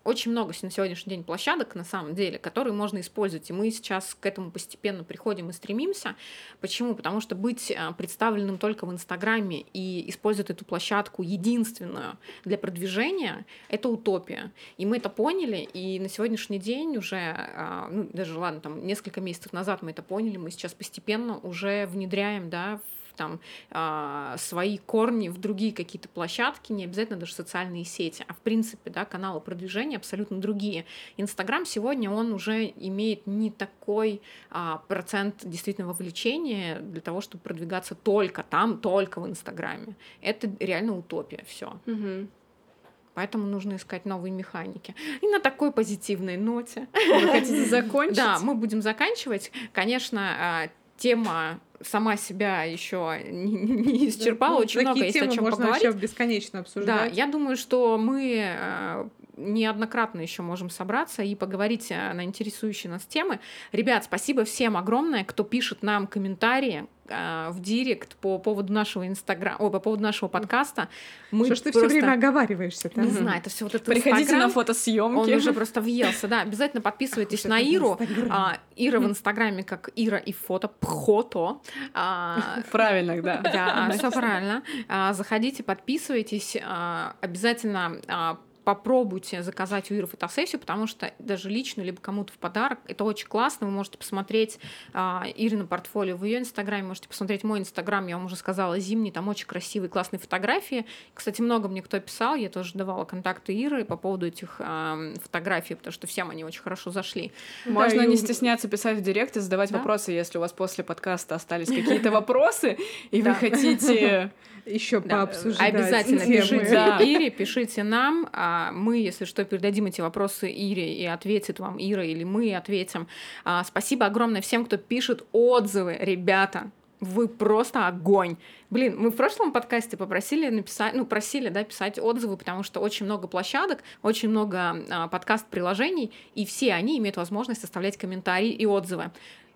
очень много на сегодняшний день площадок, на самом деле, которые можно использовать. И мы сейчас к этому постепенно приходим и стремимся. Почему? Потому что быть а, представленным только в Инстаграме и использовать эту площадку единственную для продвижения — это утопия. И мы это поняли, и на сегодняшний день уже, а, ну, даже, ладно, там, несколько месяцев назад мы это поняли, мы сейчас постепенно уже внедряем, да, в там а, свои корни в другие какие-то площадки, не обязательно даже социальные сети, а в принципе, да, каналы продвижения абсолютно другие. Инстаграм сегодня, он уже имеет не такой а, процент действительно вовлечения для того, чтобы продвигаться только там, только в Инстаграме. Это реально утопия, все. Поэтому нужно искать новые механики. И на такой позитивной ноте. Вы хотите закончить? Да, мы будем заканчивать. Конечно, а, тема сама себя еще не, не исчерпала, Ну, очень много есть о чем можно поговорить. вообще бесконечно Да, обсуждать. я думаю, что мы э, неоднократно еще можем собраться и поговорить э, на интересующие нас темы. Ребят, спасибо всем огромное, кто пишет нам комментарии в директ по поводу нашего инстаграма, ой, по поводу нашего подкаста. Мы Что ж ты все просто- время оговариваешься-то? Не Мгм. знаю, это все вот это Приходите Инстаграм. на Он фотосъемки. уже просто въелся, да. Обязательно подписывайтесь на Иру. Инстаграм. А, Ира в Инстаграме как Ира и фото, пхото. А, Правильно, да. да, все правильно. А, Заходите, подписывайтесь. А, Обязательно а, попробуйте заказать у Иры фотосессию, потому что даже лично, либо кому-то в подарок, это очень классно. Вы можете посмотреть а, Ирина портфолио в ее инстаграме, можете посмотреть мой инстаграм, я вам уже сказала, зимний, там очень красивые, классные фотографии. Кстати, много мне кто писал, я тоже давала контакты Иры по поводу этих а, фотографий, потому что всем они очень хорошо зашли. Можно Да, и не у- стесняться писать в директ и задавать Да. вопросы, если у вас после подкаста остались какие-то вопросы, и вы хотите... Еще Да, пообсуждать Обязательно пишите. Ире, пишите нам. А Мы, если что, передадим эти вопросы Ире и ответит вам Ира, или мы ответим. А, Спасибо огромное всем, кто пишет отзывы, ребята. Вы просто огонь. Блин, мы в прошлом подкасте попросили написать, ну, просили, да, писать отзывы, потому что очень много площадок, очень много а, подкаст-приложений, и все они имеют возможность оставлять комментарии и отзывы.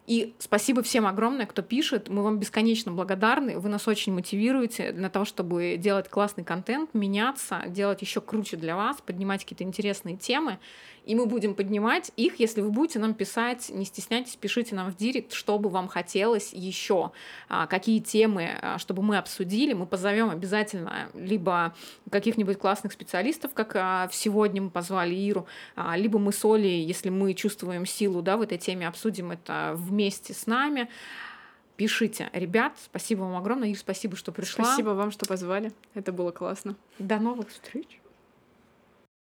И спасибо всем огромное, кто пишет. Мы вам бесконечно благодарны. Вы нас очень мотивируете для того, чтобы делать классный контент, меняться, делать еще круче для вас, поднимать какие-то интересные темы. И мы будем поднимать их, если вы будете нам писать, не стесняйтесь, пишите нам в директ, что бы вам хотелось еще, а, какие темы, а, чтобы мы обсудили, мы позовем обязательно либо каких-нибудь классных специалистов, как а, сегодня мы позвали Иру, либо мы с Олей, если мы чувствуем силу да, в этой теме, обсудим это вместе с нами. Пишите. Ребят, спасибо вам огромное. Ир, спасибо, что пришла. Спасибо вам, что позвали. Это было классно. До новых встреч.